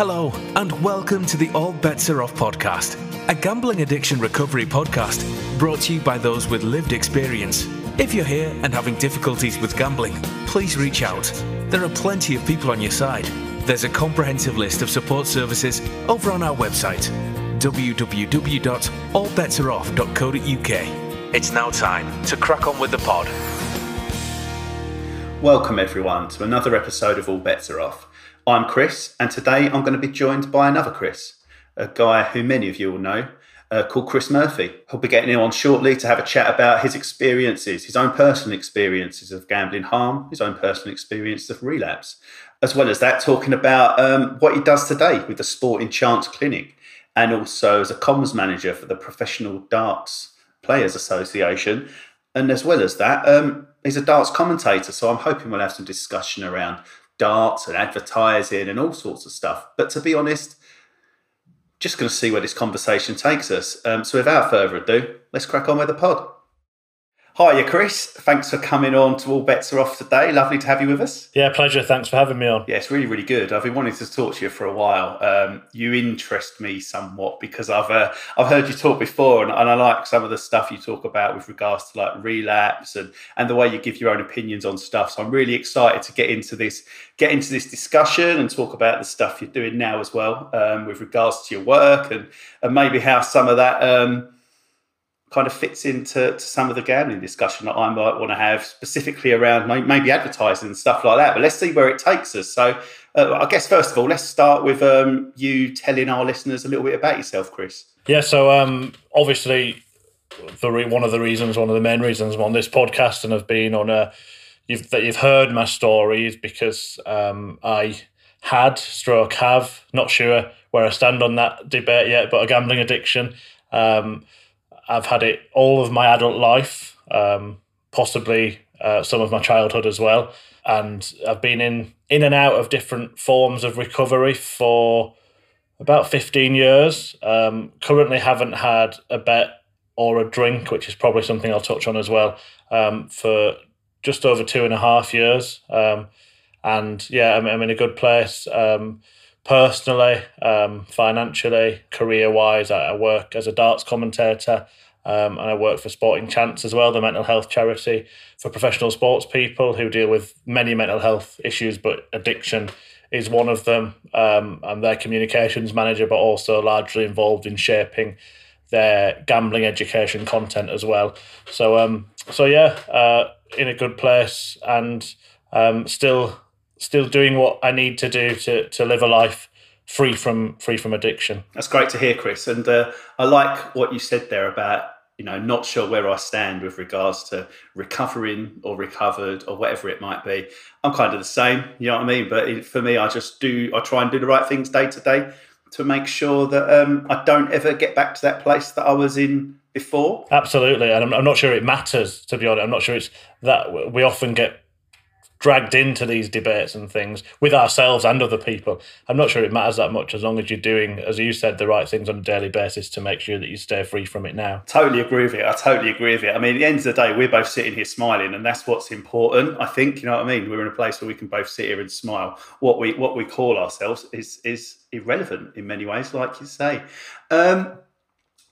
Hello, and welcome to the All Bets Are Off podcast, a gambling addiction recovery podcast brought to you by those with lived experience. If you're here and having difficulties with gambling, please reach out. There are plenty of people on your side. There's a comprehensive list of support services over on our website www.allbetsareoff.co.uk. It's now time to crack on with the pod. Welcome, everyone, to another episode of All Bets Are Off. I'm Chris, and today I'm going to be joined by another Chris, a guy who many of you will know, uh, called Chris Murphy. He'll be getting him on shortly to have a chat about his experiences, his own personal experiences of gambling harm, his own personal experience of relapse, as well as that, talking about um, what he does today with the Sporting Chance Clinic and also as a comms manager for the Professional Darts Players Association. And as well as that, um, he's a darts commentator. So I'm hoping we'll have some discussion around darts and advertising and all sorts of stuff. But to be honest, just going to see where this conversation takes us. Um, so without further ado, let's crack on with the pod. Hiya, Chris. Thanks for coming on to All Bets Are Off today. Lovely to have you with us. Yeah, pleasure. Thanks for having me on. Yeah, it's really, really good. I've been wanting to talk to you for a while. Um, you interest me somewhat because I've uh, I've heard you talk before, and, and, I like some of the stuff you talk about with regards to like relapse and and the way you give your own opinions on stuff. So I'm really excited to get into this get into this discussion and talk about the stuff you're doing now as well um, with regards to your work and and maybe how some of that. Um, kind of fits into some of the gambling discussion that I might want to have specifically around maybe advertising and stuff like that. But let's see where it takes us. So, uh, I guess first of all, let's start with um, you telling our listeners a little bit about yourself, Chris. Yeah. So, um, obviously, the re- one of the reasons, one of the main reasons I'm on this podcast and have been on a you've that you've heard my story is because um, I had stroke have not sure where I stand on that debate yet, but a gambling addiction. Um, I've had it all of my adult life, um, possibly uh, some of my childhood as well, and I've been in in and out of different forms of recovery for about fifteen years. Um, currently, haven't had a bet or a drink, which is probably something I'll touch on as well, um, for just over two and a half years. Um, and yeah, I'm, I'm in a good place um, personally, um, financially, career wise. I, I, work as a darts commentator um, and I work for Sporting Chance as well, the mental health charity for professional sports people who deal with many mental health issues, but addiction is one of them. Um, I'm their communications manager, but also largely involved in shaping their gambling education content as well. So, um, so yeah, uh, in a good place and um, still, still doing what I need to do to to live a life free from free from addiction. That's great to hear, Chris. And uh, I like what you said there about you know not sure where I stand with regards to recovering or recovered or whatever it might be. I'm kind of the same, you know what I mean. But it, for me, I just do I try and do the right things day to day to make sure that um, I don't ever get back to that place that I was in before. Absolutely, and I'm, I'm not sure it matters to be honest. I'm not sure it's that we often get dragged into these debates and things with ourselves and other people. I'm not sure it matters that much as long as you're doing, as you said, the right things on a daily basis to make sure that you stay free from it now. Totally agree with you. I totally agree with you. I mean, at the end of the day, we're both sitting here smiling, and that's what's important. I think you know what I mean. We're in a place where we can both sit here and smile. What we what we call ourselves is is irrelevant in many ways, like you say. Um,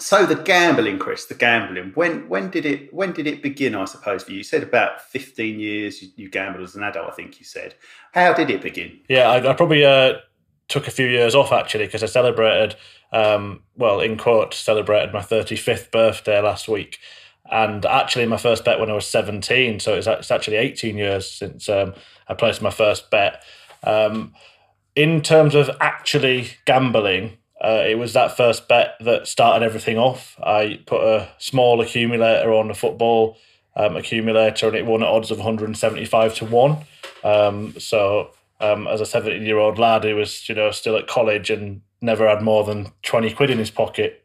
so the gambling, Chris, the gambling. When when did it when did it begin? I suppose for you. You said about fifteen years. You, gambled as an adult. I think you said. How did it begin? Yeah, I, I probably uh, took a few years off actually because I celebrated, um, well, in court celebrated my thirty fifth birthday last week, and actually my first bet when I was seventeen. So it's it's actually eighteen years since um, I placed my first bet. Um, in terms of actually gambling, uh, it was that first bet that started everything off. I put a small accumulator on a football um, accumulator and it won at odds of 175 to 1. Um, so, um, as a 17 year old lad who was you know still at college and never had more than 20 quid in his pocket,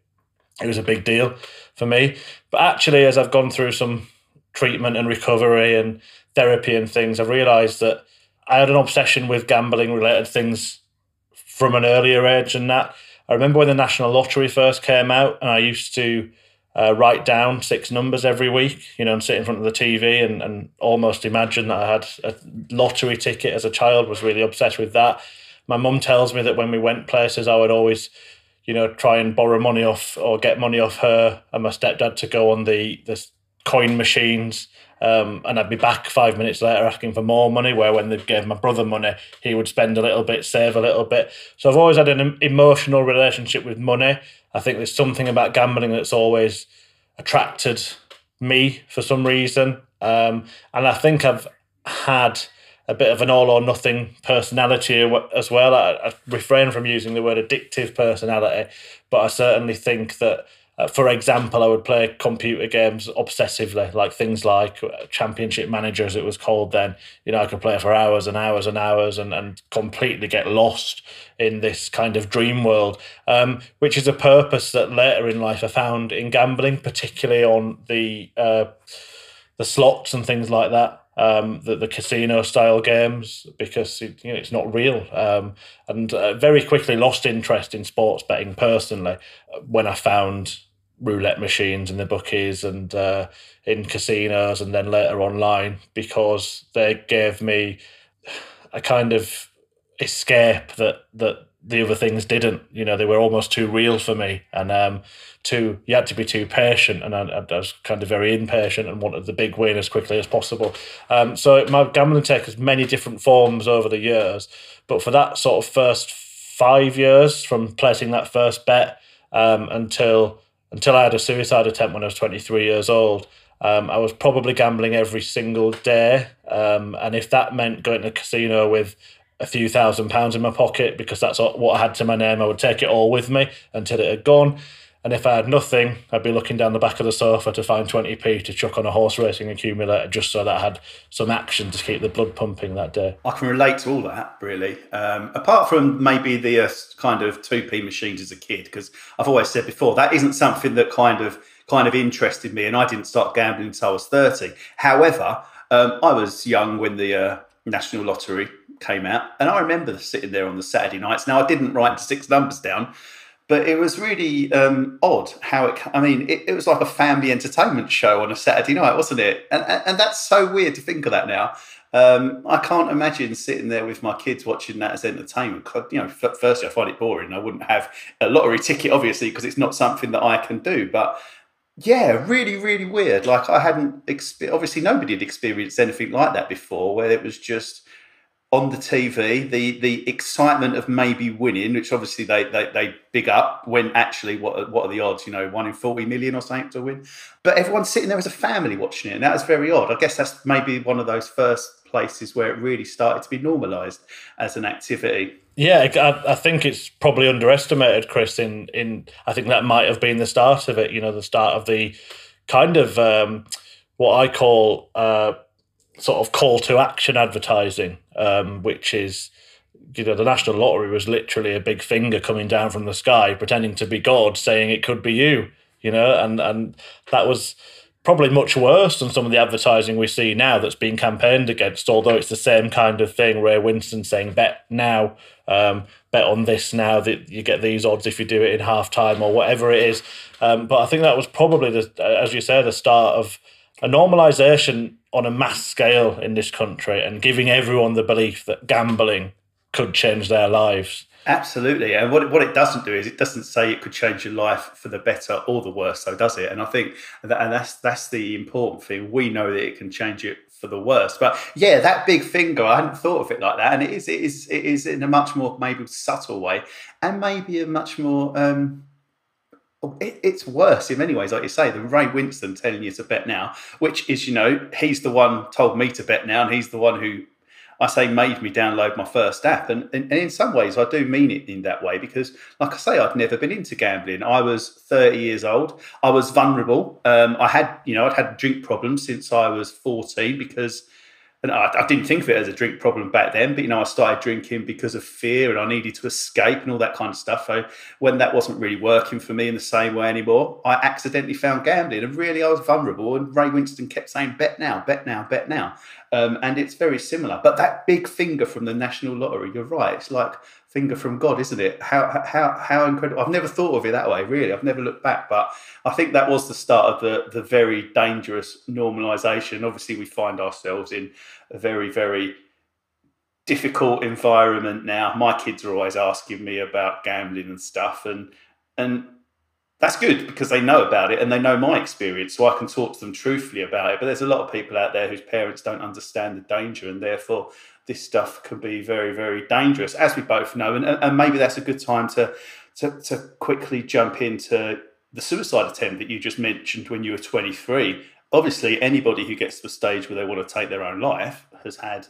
it was a big deal for me. But actually, as I've gone through some treatment and recovery and therapy and things, I've realised that I had an obsession with gambling related things from an earlier age and that I remember when the National Lottery first came out, and I used to uh, write down six numbers every week, you know, and sit in front of the TV and, and almost imagine that I had a lottery ticket as a child, was really obsessed with that. my mum tells me that when we went places, I would always, you know, try and borrow money off or get money off her and my stepdad to go on the the coin machines. Um, and I'd be back five minutes later asking for more money. Where when they gave my brother money, he would spend a little bit, save a little bit. So I've always had an emotional relationship with money. I think there's something about gambling that's always attracted me for some reason. Um, and I think I've had a bit of an all or nothing personality as well. I, I refrain from using the word addictive personality, but I certainly think that uh, for example, I would play computer games obsessively, like things like uh, Championship Manager, as it was called then. You know, I could play for hours and hours and hours and, and completely get lost in this kind of dream world, um, which is a purpose that later in life I found in gambling, particularly on the uh, the slots and things like that um, the, the casino style games because it, you know, it's not real. Um, and uh, very quickly lost interest in sports betting personally when I found roulette machines in the bookies and uh, in casinos and then later online because they gave me a kind of escape that that the other things didn't. You know, they were almost too real for me, and um, too you had to be too patient, and I, I, was kind of very impatient and wanted the big win as quickly as possible. Um, so my gambling tech has many different forms over the years, but for that sort of first five years, from placing that first bet um, until until I had a suicide attempt when I was twenty three years old. Um, I was probably gambling every single day, um, and if that meant going to a casino with a few thousand pounds in my pocket because that's what I had to my name. I would take it all with me until it had gone. And if I had nothing, I'd be looking down the back of the sofa to find 20p to chuck on a horse racing accumulator just so that I had some action to keep the blood pumping that day. I can relate to all that, really. Um, apart from maybe the uh, kind of 2p machines as a kid, because I've always said before, that isn't something that kind of kind of interested me, and I didn't start gambling until I was 30. However, um, I was young when the uh, National Lottery came out. And I remember sitting there on the Saturday nights. Now, I didn't write six numbers down, but it was really um, odd how it, I mean, it, it, was like a family entertainment show on a Saturday night, wasn't it? And, and, that's so weird to think of that now. Um, I can't imagine sitting there with my kids watching that as entertainment. You know, firstly, I find it boring. I wouldn't have a lottery ticket, obviously, because it's not something that I can do. But yeah, really, really weird. Like I hadn't, exp- obviously, nobody had experienced anything like that before, where it was just on the TV, the the excitement of maybe winning, which obviously they, they they big up when actually what what are the odds? You know, one in forty million or something to win. But everyone's sitting there as a family watching it, and that was very odd. I guess that's maybe one of those first places where it really started to be normalised as an activity. Yeah, I, I think it's probably underestimated, Chris. In in I think that might have been the start of it. You know, the start of the kind of um, what I call. Uh, sort of call to action advertising, um, which is you know the national lottery was literally a big finger coming down from the sky, pretending to be God, saying it could be you. You know, and and that was probably much worse than some of the advertising we see now that's being campaigned against. Although it's the same kind of thing. Ray Winstone saying bet now, um, bet on this now that you get these odds if you do it in half time or whatever it is. Um, but I think that was probably the, as you say, the start of a normalization on a mass scale in this country and giving everyone the belief that gambling could change their lives. Absolutely. And what what it doesn't do is it doesn't say it could change your life for the better or the worse, so does it? And I think that and that's that's the important thing. We know that it can change it for the worse. But yeah, that big finger, I hadn't thought of it like that. And it is it is it is in a much more maybe subtle way and maybe a much more um it, it's worse in many ways, like you say, than Ray Winstone telling you to bet now, which is, you know, he's the one told me to bet now, and he's the one who I say made me download my first app. And, and, and, in some ways, I do mean it in that way because, like I say, I'd never been into gambling. I was 30 years old. I was vulnerable. Um, I had, you know, I'd had drink problems since I was 14 because and I, I, didn't think of it as a drink problem back then, but you know, I started drinking because of fear and I needed to escape and all that kind of stuff. So when that wasn't really working for me in the same way anymore, I accidentally found gambling and really I was vulnerable. And Ray Winstone kept saying, bet now, bet now, bet now. Um, and it's very similar. But that big finger from the National Lottery, you're right. It's like finger from God, isn't it? How how how incredible! I've never thought of it that way. Really, I've never looked back, but I think that was the start of the the very dangerous normalisation. Obviously, we find ourselves in a very very difficult environment now. My kids are always asking me about gambling and stuff, and and that's good because they know about it and they know my experience, so I can talk to them truthfully about it. But there's a lot of people out there whose parents don't understand the danger, and therefore this stuff can be very, very dangerous, as we both know. And, and maybe that's a good time to, to to quickly jump into the suicide attempt that you just mentioned when you were 23. Obviously, anybody who gets to the stage where they want to take their own life has had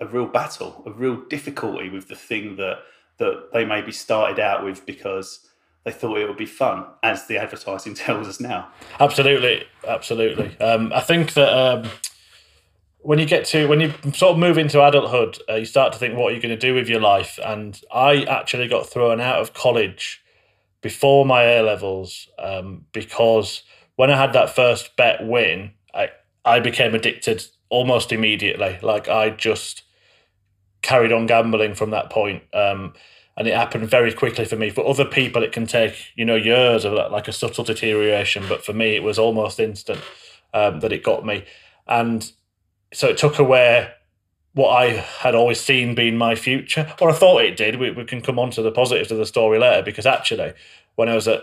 a real battle, a real difficulty with the thing that that they maybe started out with because they thought it would be fun, as the advertising tells us now. Absolutely, absolutely. Um, I think that um, when you get to when you sort of move into adulthood, uh, you start to think, what are you going to do with your life? And I actually got thrown out of college before my A levels um, because when I had that first bet win, I I became addicted almost immediately. Like I just carried on gambling from that point. Um, and it happened very quickly for me. For other people, it can take you know years of like a subtle deterioration, but for me, it was almost instant um, that it got me, and so it took away what I had always seen being my future, or I thought it did. We, we can come on to the positives of the story later because actually, when I was at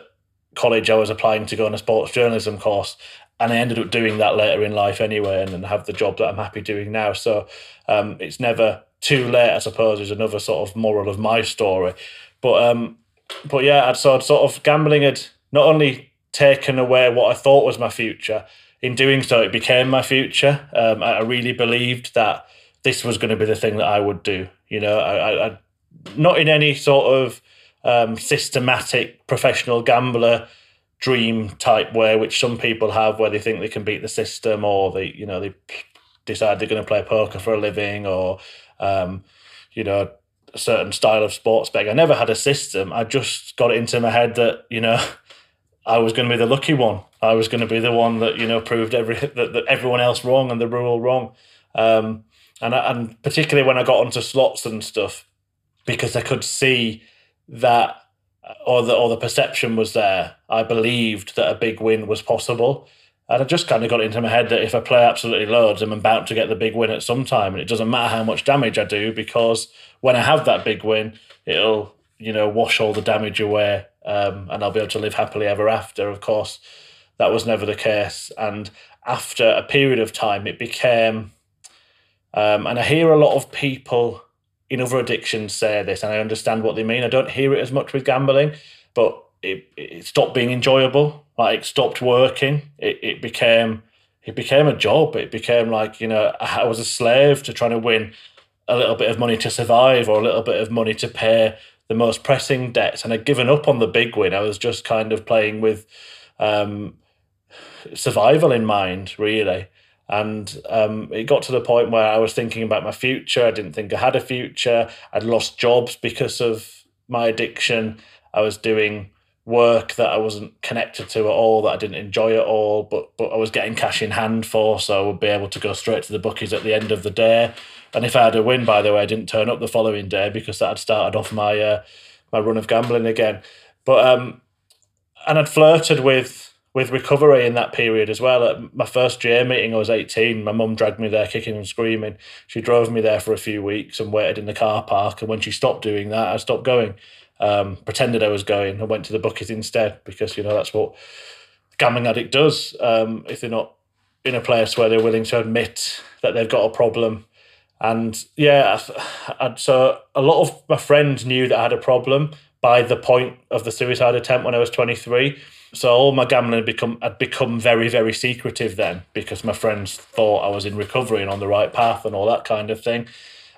college, I was applying to go on a sports journalism course, and I ended up doing that later in life anyway, and, and have the job that I'm happy doing now. So um, it's never too late, I suppose, is another sort of moral of my story. But um, but yeah, I'd sort sort of gambling had not only taken away what I thought was my future. In doing so, it became my future. Um, I, I really believed that this was going to be the thing that I would do. You know, I, I, not in any sort of um, systematic professional gambler dream type way, which some people have, where they think they can beat the system, or they, you know, they decide they're going to play poker for a living, or um, you know, a certain style of sports betting. I never had a system. I just got it into my head that you know, I was going to be the lucky one. I was going to be the one that you know proved every that, that everyone else wrong and the rule wrong. Um, and I, and particularly when I got onto slots and stuff, because I could see that or the or the perception was there. I believed that a big win was possible. And I just kind of got into my head that if I play absolutely loads, I'm about to get the big win at some time. And it doesn't matter how much damage I do because when I have that big win, it'll, you know, wash all the damage away um, and I'll be able to live happily ever after. Of course, that was never the case. And after a period of time, it became, um, and I hear a lot of people in other addictions say this, and I understand what they mean. I don't hear it as much with gambling, but it, it stopped being enjoyable. Like it stopped working. It, it became it became a job. It became like you know I was a slave to trying to win a little bit of money to survive or a little bit of money to pay the most pressing debts. And I'd given up on the big win. I was just kind of playing with um, survival in mind, really. And um, it got to the point where I was thinking about my future. I didn't think I had a future. I'd lost jobs because of my addiction. I was doing work that I wasn't connected to at all, that I didn't enjoy at all, but but I was getting cash in hand for, so I would be able to go straight to the bookies at the end of the day. And if I had a win, by the way, I didn't turn up the following day because that had started off my uh, my run of gambling again. But um, and I'd flirted with with recovery in that period as well. At my first GA meeting, I was 18. My mum dragged me there kicking and screaming. She drove me there for a few weeks and waited in the car park. And when she stopped doing that, I stopped going um, pretended I was going and went to the bookies instead because you know that's what gambling addict does. Um, if they're not in a place where they're willing to admit that they've got a problem, and yeah, I, so a lot of my friends knew that I had a problem by the point of the suicide attempt when I was twenty three. So all my gambling had become had become very very secretive then because my friends thought I was in recovery and on the right path and all that kind of thing.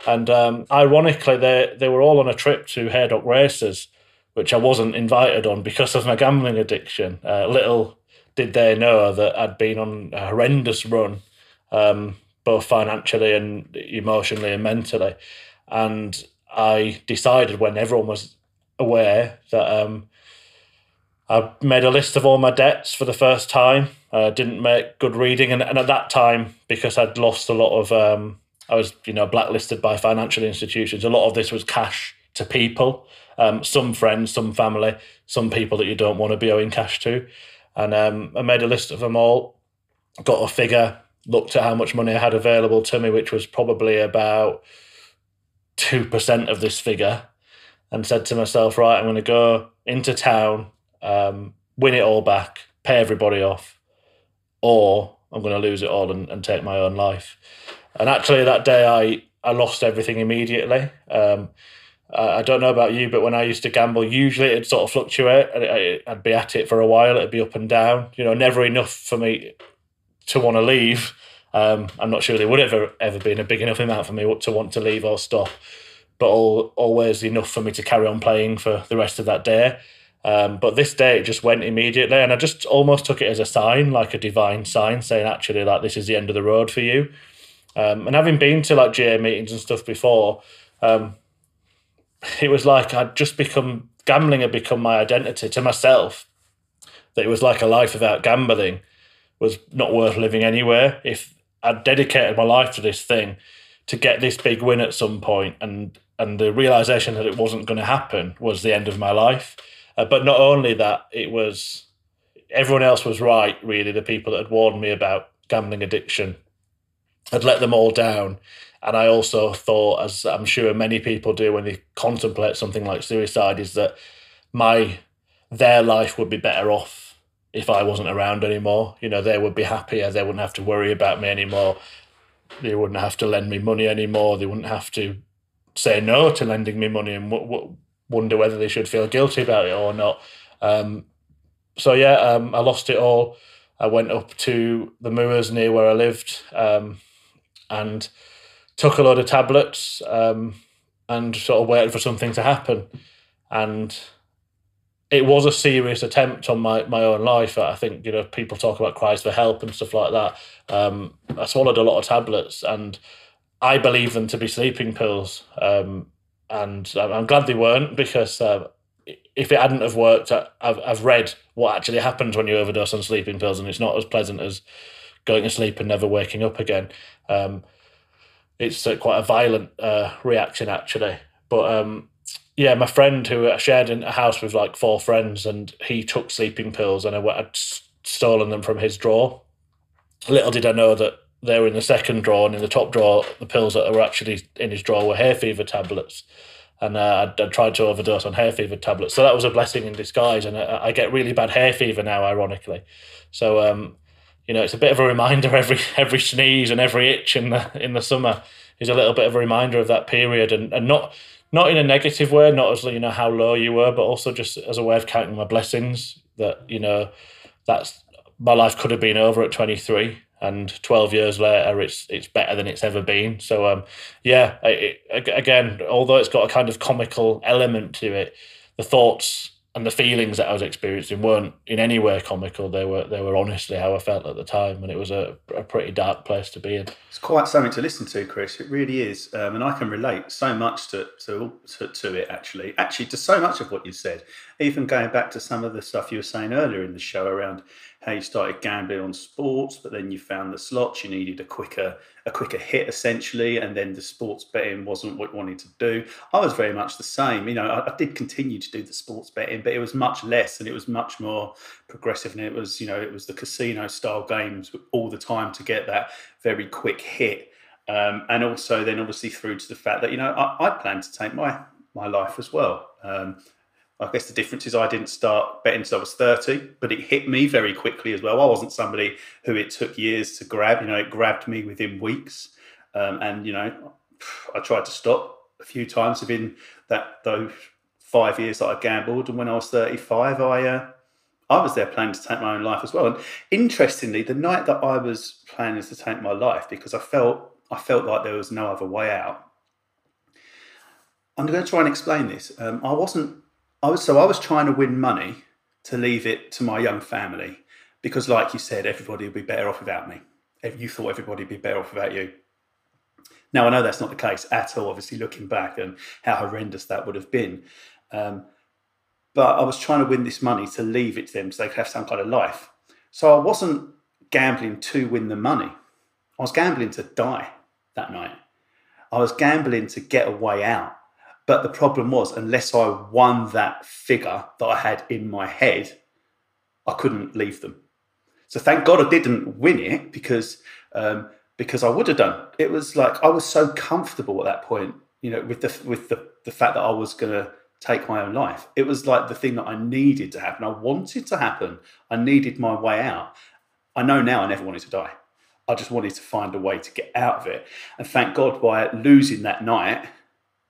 And um, ironically, they they were all on a trip to Haydock Races, which I wasn't invited on because of my gambling addiction. Uh, little did they know that I'd been on a horrendous run, um, both financially and emotionally and mentally. And I decided when everyone was aware that um, I made a list of all my debts for the first time. I didn't make good reading, and, and at that time, because I'd lost a lot of um, I was, you know, blacklisted by financial institutions. A lot of this was cash to people, um, some friends, some family, some people that you don't want to be owing cash to. And um, I made a list of them all, got a figure, looked at how much money I had available to me, which was probably about 2% of this figure and said to myself, right, I'm going to go into town, um, win it all back, pay everybody off, or I'm going to lose it all and, and take my own life. And actually, that day I, I lost everything immediately. Um, I, don't know about you, but when I used to gamble, usually it'd sort of fluctuate. And I'd be at it for a while. It'd be up and down. You know, never enough for me to want to leave. Um, I'm not sure there would ever ever been a big enough amount for me to want to leave or stop, but all, always enough for me to carry on playing for the rest of that day. Um, but this day it just went immediately, and I just almost took it as a sign, like a divine sign, saying actually like this is the end of the road for you. Um, and having been to like GA meetings and stuff before, um, it was like I'd just become gambling had become my identity to myself. That it was like a life without gambling was not worth living anywhere. If I'd dedicated my life to this thing to get this big win at some point, and and the realization that it wasn't going to happen was the end of my life. Uh, but not only that, it was everyone else was right. Really, the people that had warned me about gambling addiction had let them all down. And I also thought, as I'm sure many people do when they contemplate something like suicide, is that my their life would be better off if I wasn't around anymore. You know, they would be happier. They wouldn't have to worry about me anymore. They wouldn't have to lend me money anymore. They wouldn't have to say no to lending me money and w- w- wonder whether they should feel guilty about it or not. Um, so yeah, um, I lost it all. I went up to the moors near where I lived um, and took a load of tablets um, and sort of waited for something to happen. And it was a serious attempt on my, my own life. I think, you know, people talk about cries for help and stuff like that. Um, I swallowed a lot of tablets and I believe them to be sleeping pills. Um, and I'm glad they weren't because uh, if it hadn't have worked, I've, I've read what actually happens when you overdose on sleeping pills and it's not as pleasant as going to sleep and never waking up again. Um, it's uh, quite a violent uh, reaction actually. But um, yeah, my friend who I shared in a house with like four friends, and he took sleeping pills, and I had stolen them from his drawer. Little did I know that they were in the second drawer, and in the top drawer, the pills that were actually in his drawer were hay fever tablets. And uh, I'd, I'd, tried to overdose on hay fever tablets, so that was a blessing in disguise. And I, I get really bad hay fever now, ironically. So um, you know, it's a bit of a reminder every every sneeze and every itch in the in the summer is a little bit of a reminder of that period, and and not not in a negative way, not as you know how low you were, but also just as a way of counting my blessings. That you know, that's my life could have been over at twenty three, and twelve years later, it's it's better than it's ever been. So um, yeah, it, again, although it's got a kind of comical element to it, the thoughts and the feelings that I was experiencing weren't in any way comical. They were they were honestly how I felt at the time, and it was a, a pretty dark place to be in. It's quite something to listen to, Chris. It really is, um, and I can relate so much to, to to to it. Actually, actually, to so much of what you said. Even going back to some of the stuff you were saying earlier in the show around how you started gambling on sports, but then you found the slots. You needed a quicker a quicker hit essentially, and then the sports betting wasn't what you wanted to do. I was very much the same. You know, I, I, did continue to do the sports betting, but it was much less, and it was much more progressive. And it was, you know, it was the casino style games all the time to get that very quick hit. Um, and also then obviously through to the fact that you know I, I plan to take my my life as well. Um, I guess the difference is I didn't start betting until I was 30, but it hit me very quickly as well. I wasn't somebody who it took years to grab. You know, it grabbed me within weeks. Um, and, you know, I tried to stop a few times within that those five years that I gambled. And when I was 35, I, uh, I was there planning to take my own life as well. And interestingly, the night that I was planning to take my life, because I felt I felt like there was no other way out. I'm going to try and explain this. Um, I wasn't I was so I was trying to win money to leave it to my young family because, like you said, everybody would be better off without me. You thought everybody would be better off without you. Now I know that's not the case at all. Obviously, looking back and how horrendous that would have been, um, but I was trying to win this money to leave it to them so they could have some kind of life. So I wasn't gambling to win the money. I was gambling to die that night. I was gambling to get a way out. But the problem was, unless I won that figure that I had in my head, I couldn't leave them. So thank God I didn't win it because um, because I would have done. It was like I was so comfortable at that point you know, with the with the the fact that I was going to take my own life. It was like the thing that I needed to happen. I wanted to happen. I needed my way out. I know now I never wanted to die. I just wanted to find a way to get out of it. And thank God by losing that night,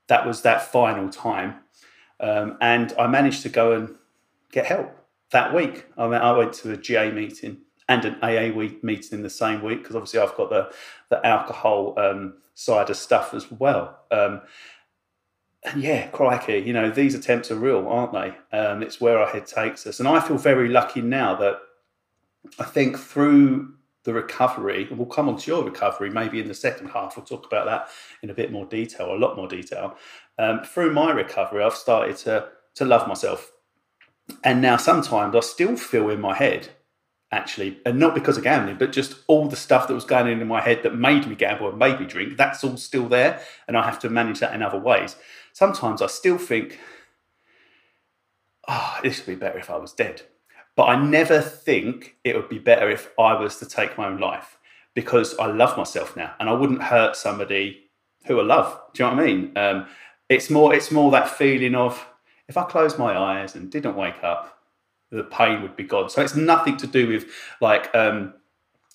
that was that final time. Um, and I managed to go and get help that week. I, mean, I went to a GA meeting and an AA week meeting in the same week because obviously I've got the the alcohol um, side of stuff as well. Um, and yeah, crikey, you know these attempts are real, aren't they? Um, it's where our head takes us, and I feel very lucky now that I think through the recovery, and we'll come on to your recovery maybe in the second half. We'll talk about that in a bit more detail, a lot more detail. Um, through my recovery, I've started to to love myself, and now sometimes I still feel in my head, actually, and not because of gambling, but just all the stuff that was going on in my head that made me gamble and made me drink. That's all still there, and I have to manage that in other ways. Sometimes I still think, oh, this would be better if I was dead but I never think it would be better if I was to take my own life because I love myself now and I wouldn't hurt somebody who I love. Do you know what I mean? Um, it's more it's more that feeling of if I closed my eyes and didn't wake up, the pain would be gone. So it's nothing to do with like um,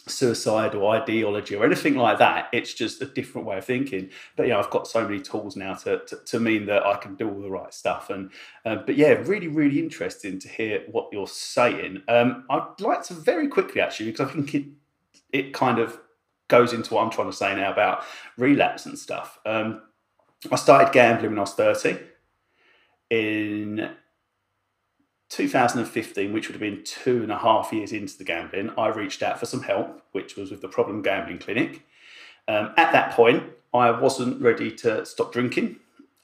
suicidal ideology or anything like that. It's just a different way of thinking. But yeah, I've got so many tools now to, to, to mean that I can do all the right stuff. And uh, but yeah, really, really interesting to hear what you're saying. Um, I'd like to very quickly actually because I think it it kind of goes into what I'm trying to say now about relapse and stuff. Um, I started gambling when I was 30. In 2015, which would have been two and a half years into the gambling, I reached out for some help, which was with the Problem Gambling Clinic. Um, at that point, I wasn't ready to stop drinking.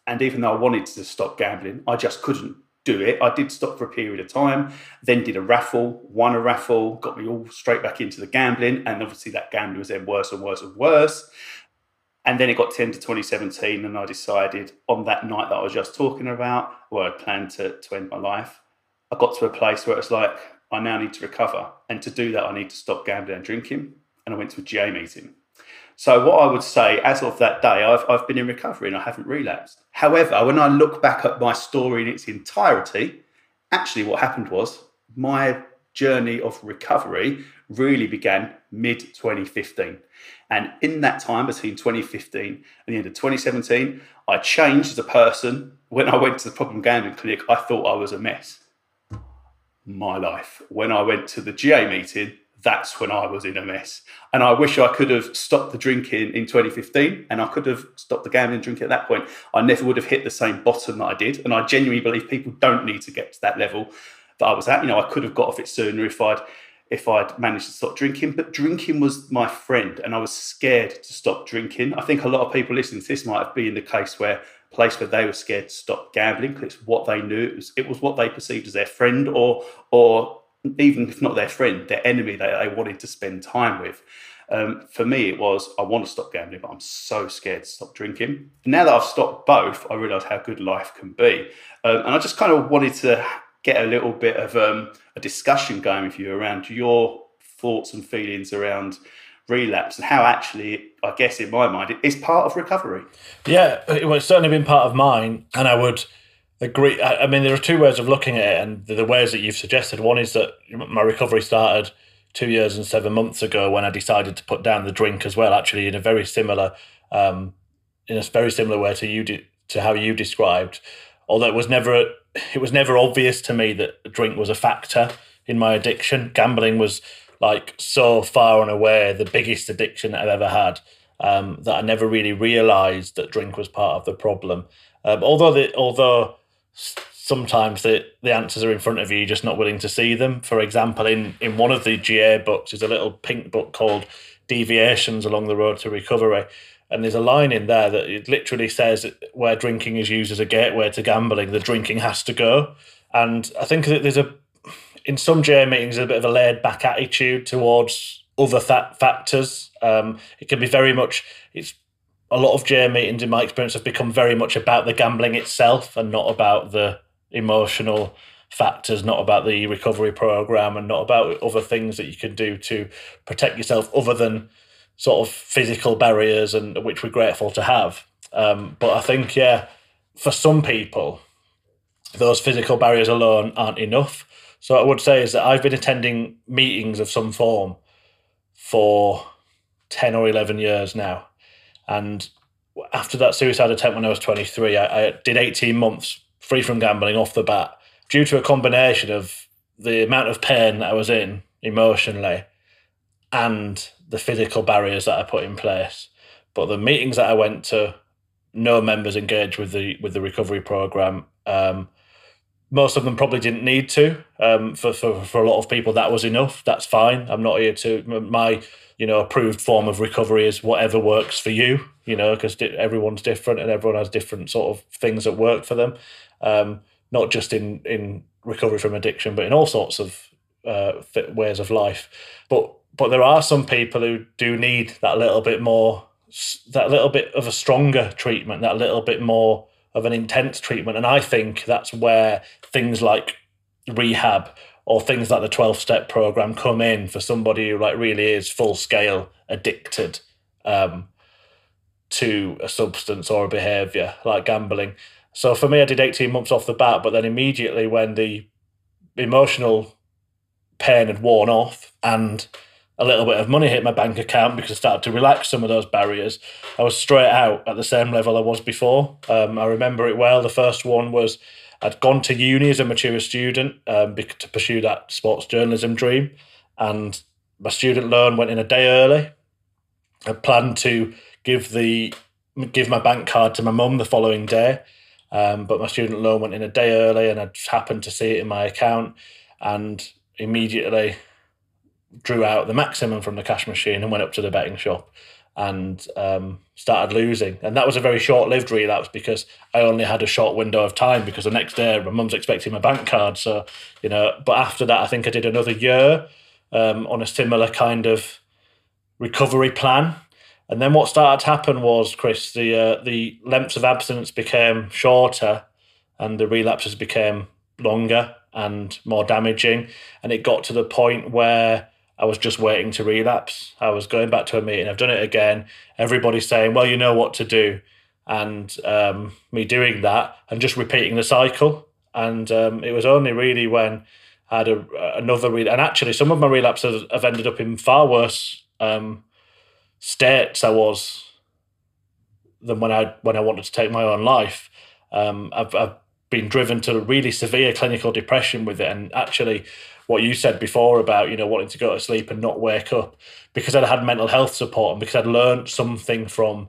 And even though I wanted to stop gambling, I just couldn't do it. I did stop for a period of time, then did a raffle, won a raffle, got me all straight back into the gambling. And obviously, that gambling was then worse and worse and worse. And then it got 10 to 2017, and I decided on that night that I was just talking about, where I planned to, to end my life, I got to a place where it's like, I now need to recover. And to do that, I need to stop gambling and drinking. And I went to a GA meeting. So, what I would say, as of that day, I've, I've been in recovery and I haven't relapsed. However, when I look back at my story in its entirety, actually, what happened was my journey of recovery really began mid 2015. And in that time between 2015 and the end of 2017, I changed as a person. When I went to the problem gambling clinic, I thought I was a mess my life. When I went to the GA meeting, that's when I was in a mess. And I wish I could have stopped the drinking in 2015 and I could have stopped the gambling drinking at that point. I never would have hit the same bottom that I did. And I genuinely believe people don't need to get to that level that I was at. You know, I could have got off it sooner if I'd if I'd managed to stop drinking, but drinking was my friend and I was scared to stop drinking. I think a lot of people listening to this might have been the case where place where they were scared to stop gambling because it's what they knew. It was, it was what they perceived as their friend, or or even if not their friend, their enemy that they wanted to spend time with. Um, for me, it was I want to stop gambling, but I'm so scared to stop drinking. Now that I've stopped both, I realise how good life can be. Um, and I just kind of wanted to get a little bit of um, a discussion going with you around your thoughts and feelings around relapse and how actually, I guess, in my mind, it is part of recovery. Yeah, it's certainly been part of mine, and I would agree. I, mean, there are two ways of looking at it, and the ways that you've suggested. One is that my recovery started two years and seven months ago when I decided to put down the drink as well. Actually, in a very similar, um, in a very similar way to you de- to how you described. Although it was never, it was never obvious to me that drink was a factor in my addiction. Gambling was like so far and away the biggest addiction that I've ever had um, that I never really realised that drink was part of the problem. Um, although the, although sometimes the, the answers are in front of you, you're just not willing to see them. For example, in, in one of the GA books is a little pink book called Deviations Along the Road to Recovery. And there's a line in there that it literally says where drinking is used as a gateway to gambling, the drinking has to go. And I think that there's a in some GA meetings, a bit of a laid back attitude towards other th- factors. Um, it can be very much, it's a lot of GA meetings, in my experience, have become very much about the gambling itself and not about the emotional factors, not about the recovery program, and not about other things that you can do to protect yourself other than sort of physical barriers and which we're grateful to have. Um, but I think, yeah, for some people, those physical barriers alone aren't enough. So I would say is that I've been attending meetings of some form for 10 or 11 years now. And after that suicide attempt when I was 23, I, I did 18 months free from gambling off the bat due to a combination of the amount of pain I was in emotionally and the physical barriers that I put in place. But the meetings that I went to, no members engaged with the with the recovery program. Um, most of them probably didn't need to. Um, for, for for a lot of people, that was enough. That's fine. I'm not here to my you know approved form of recovery is whatever works for you. You know, because everyone's different and everyone has different sort of things that work for them. Um, not just in in recovery from addiction, but in all sorts of uh, ways of life. But but there are some people who do need that little bit more, that little bit of a stronger treatment, that little bit more of an intense treatment, and I think that's where things like rehab or things like the 12 step program come in for somebody who like really is full scale addicted um, to a substance or a behavior like gambling. So for me i did 18 months off the bat but then immediately when the emotional pain had worn off and a little bit of money hit my bank account because I started to relax some of those barriers. I was straight out at the same level I was before. Um, I remember it well. The first one was I'd gone to uni as a mature student um, to pursue that sports journalism dream, and my student loan went in a day early. I planned to give the give my bank card to my mum the following day, um, but my student loan went in a day early, and I happened to see it in my account, and immediately drew out the maximum from the cash machine and went up to the betting shop and um, started losing. And that was a very short lived relapse because I only had a short window of time because the next day my mum's expecting my bank card. So, you know, but after that, I think I did another year um, on a similar kind of recovery plan. And then what started to happen was, Chris, the uh, the lengths of abstinence became shorter and the relapses became longer and more damaging. And it got to the point where I was just waiting to relapse. I was going back to a meeting. I've done it again. Everybody's saying, well, you know what to do. And um, me doing that and just repeating the cycle. And um, it was only really when I had a, another re- and actually some of my relapses have ended up in far worse um, states I was than when I when I wanted to take my own life. Um, I've, I've been driven to really severe clinical depression with it, and actually what you said before about you know wanting to go to sleep and not wake up because I'd had mental health support and because I'd learned something from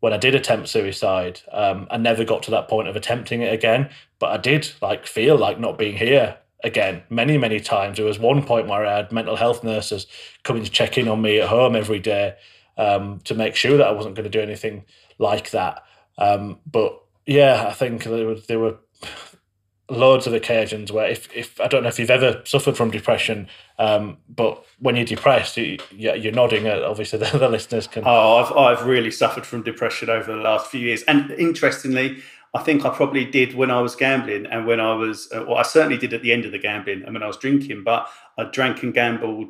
when I did attempt suicide. Um, I never got to that point of attempting it again, but I did like feel like not being here again many many times. There was one point where I had mental health nurses coming to check in on me at home every day um, to make sure that I wasn't going to do anything like that. Um, but yeah, I think there were, there were loads of occasions where if, if I don't know if you've ever suffered from depression, um, but when you're depressed, you, you're nodding. At, obviously, the, the listeners can. Oh, I've I've really suffered from depression over the last few years, and interestingly. I think I probably did when I was gambling and when I was, uh, well, I certainly did at the end of the gambling and when I was drinking, but I drank and gambled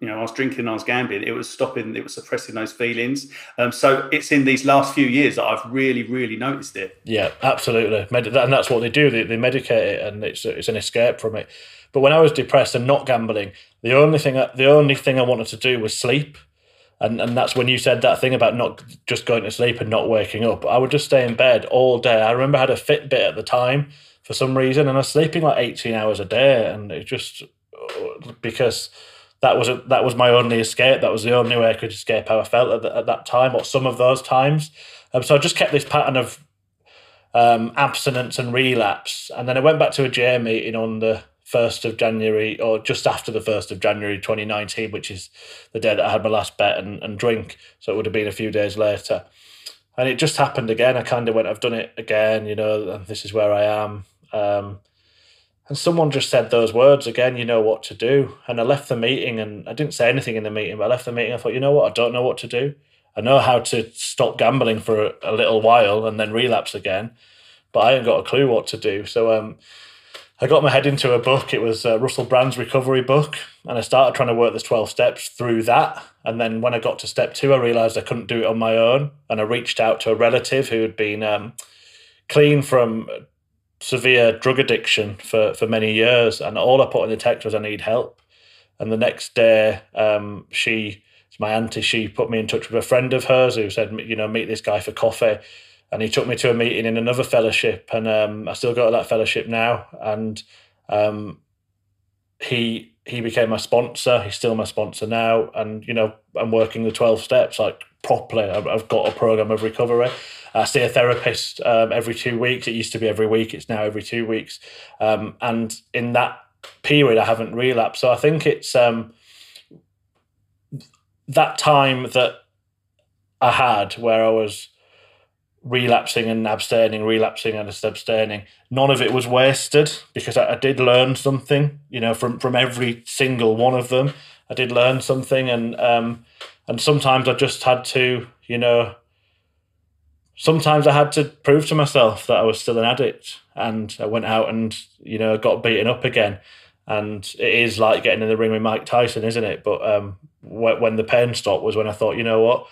you know, I was drinking, I was gambling. It was stopping, it was suppressing those feelings. Um, so it's in these last few years that I've really, really noticed it. Yeah, absolutely, and that's what they do. They, they medicate it, and it's it's an escape from it. But when I was depressed and not gambling, the only thing the only thing I wanted to do was sleep, and and that's when you said that thing about not just going to sleep and not waking up. I would just stay in bed all day. I remember I had a Fitbit at the time for some reason, and I was sleeping like eighteen hours a day, and it just because that was a, that was my only escape. That was the only way I could escape how I felt at, the, at that time, or some of those times. Um, so I just kept this pattern of um, abstinence and relapse, and then I went back to a J meeting on the first of January, or just after the first of January, twenty nineteen, which is the day that I had my last bet and, and drink. So it would have been a few days later, and it just happened again. I kind of went, I've done it again, you know, this is where I am. Um, and someone just said those words again, you know what to do. And I left the meeting and I didn't say anything in the meeting, but I left the meeting. I thought, you know what? I don't know what to do. I know how to stop gambling for a, a little while and then relapse again, but I ain't got a clue what to do. So um, I got my head into a book. It was uh, Russell Brand's recovery book, and I started trying to work the twelve steps through that. And then when I got to step two, I realised I couldn't do it on my own, and I reached out to a relative who had been um, clean from severe drug addiction for for many years, and all I put in the text was I need help. And the next day, um, she, my auntie, she put me in touch with a friend of hers who said, you know, meet this guy for coffee and he took me to a meeting in another fellowship, and um, I still go to that fellowship now. And um, he he became my sponsor. He's still my sponsor now, and you know I'm working the twelve steps like properly. I've, I've got a program of recovery. I see a therapist um, every two weeks. It used to be every week. It's now every two weeks, um, and in that period, I haven't relapsed. So I think it's um, that time that I had where I was relapsing and abstaining, relapsing and abstaining. None of it was wasted because I, I, did learn something, you know, from from every single one of them. I did learn something, and um, and sometimes I just had to, you know, sometimes I had to prove to myself that I was still an addict, and I went out and you know got beaten up again. And it is like getting in the ring with Mike Tyson, isn't it? But um, when the pain stopped was when I thought, you know what,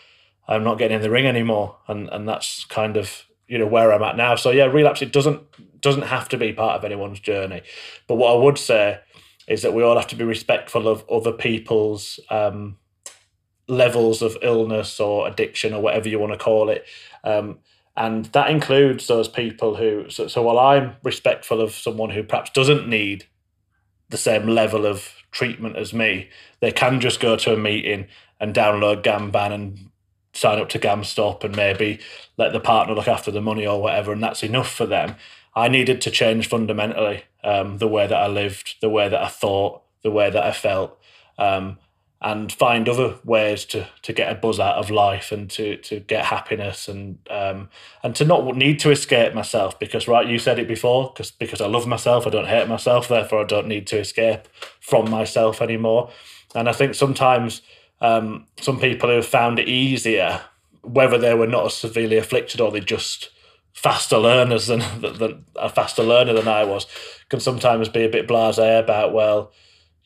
I'm not getting in the ring anymore, and and that's kind of you know where I'm at now. So yeah, relapse it doesn't doesn't have to be part of anyone's journey, but what I would say is that we all have to be respectful of other people's um, levels of illness or addiction or whatever you want to call it. Um, and that includes those people who so, so while i'm respectful of someone who perhaps doesn't need the same level of treatment as me they can just go to a meeting and download gamban and sign up to GamStop and maybe let the partner look after the money or whatever, and that's enough for them. I needed to change fundamentally um, the way that I lived, the way that I thought, the way that I felt, um, and find other ways to to get a buzz out of life and to to get happiness and um, and to not need to escape myself because right, you said it before because because I love myself, I don't hate myself, therefore I don't need to escape from myself anymore. And I think sometimes um, some people who have found it easier, whether they were not as severely afflicted or they just faster learners than, than a faster learner than I was, can sometimes be a bit blasé about well,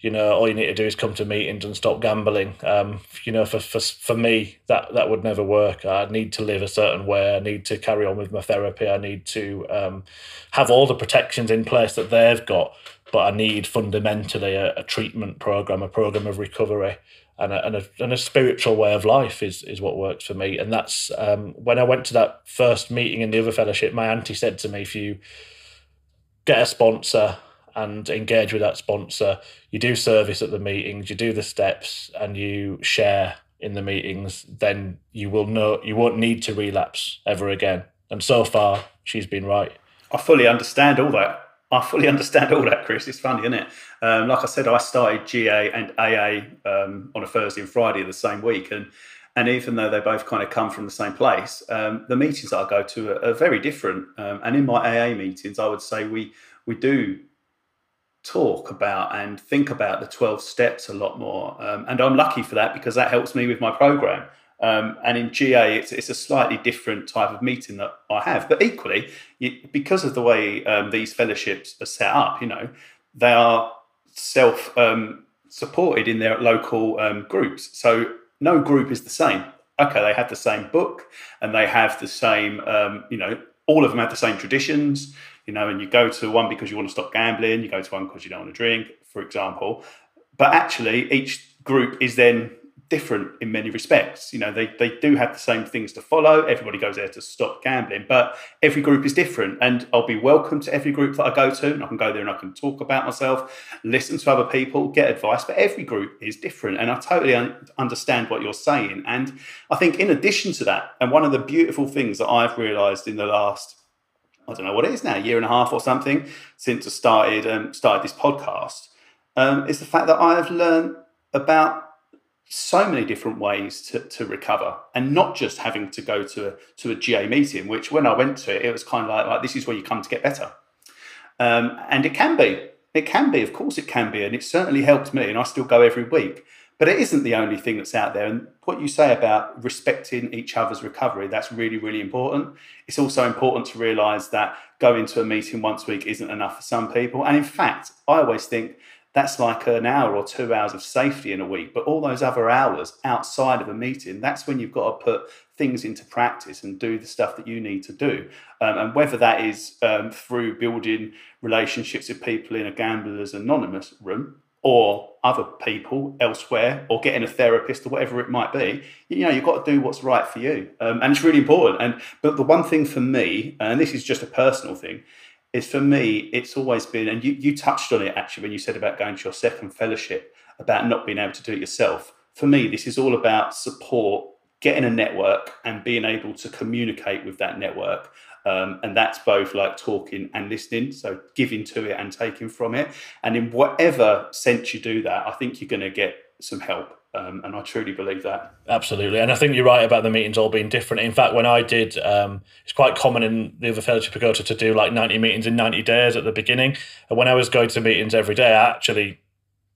you know, all you need to do is come to meetings and stop gambling. Um, you know, for, for for me, that that would never work. I need to live a certain way. I need to carry on with my therapy. I need to um, have all the protections in place that they've got, but I need fundamentally a, a treatment program, a program of recovery and a, and a, and a spiritual way of life is is what works for me. And that's um, when I went to that first meeting in the other fellowship. My auntie said to me, "If you get a sponsor and engage with that sponsor, you do service at the meetings, you do the steps, and you share in the meetings, then you will know you won't need to relapse ever again." And so far, she's been right. I fully understand all that. I fully understand all that, Chris. It's funny, isn't it? Um, like I said, I started GA and AA um, on a Thursday and Friday of the same week, and and even though they both kind of come from the same place, um, the meetings I go to are, are very different. Um, and in my AA meetings, I would say we we do talk about and think about the 12 steps a lot more. Um, and I'm lucky for that because that helps me with my program. Um, and in GA, it's, it's a slightly different type of meeting that I have. But equally, you, because of the way um, these fellowships are set up, you know, they are self um, supported in their local um, groups. So no group is the same. Okay, they have the same book and they have the same, um, you know, all of them have the same traditions, you know, and you go to one because you want to stop gambling, you go to one because you don't want to drink, for example. But actually, each group is then different in many respects. You know, they, they do have the same things to follow. Everybody goes there to stop gambling, but every group is different. And I'll be welcome to every group that I go to. And I can go there and I can talk about myself, listen to other people, get advice. But every group is different. And I totally un- understand what you're saying. And I think, in addition to that, and one of the beautiful things that I've realized in the last I don't know what it is now, a year and a half or something since I started um, started this podcast, um, is the fact that I have learned about so many different ways to, to recover and not just having to go to a, to a GA meeting, which when I went to it, it was kind of like, like this is where you come to get better. Um, and it can be, it can be, of course it can be. And it certainly helped me. And I still go every week. But it isn't the only thing that's out there. And what you say about respecting each other's recovery, that's really, really important. It's also important to realise that going to a meeting once a week isn't enough for some people. And in fact, I always think that's like an hour or two hours of safety in a week. But all those other hours outside of a meeting, that's when you've got to put things into practice and do the stuff that you need to do. Um, and whether that is um, through building relationships with people in a Gamblers Anonymous room or other people elsewhere or getting a therapist or whatever it might be you know you've got to do what's right for you. Um, and it's really important. And but the one thing for me and this is just a personal thing is for me it's always been and you, you touched on it actually when you said about going to your second fellowship about not being able to do it yourself. For me this is all about support getting a network and being able to communicate with that network um, and that's both like talking and listening, so giving to it and taking from it. And in whatever sense you do that, I think you're going to get some help. Um, and I truly believe that. Absolutely. And I think you're right about the meetings all being different. In fact, when I did, um, it's quite common in the other fellowship I to to do like 90 meetings in 90 days at the beginning. And when I was going to meetings every day, I actually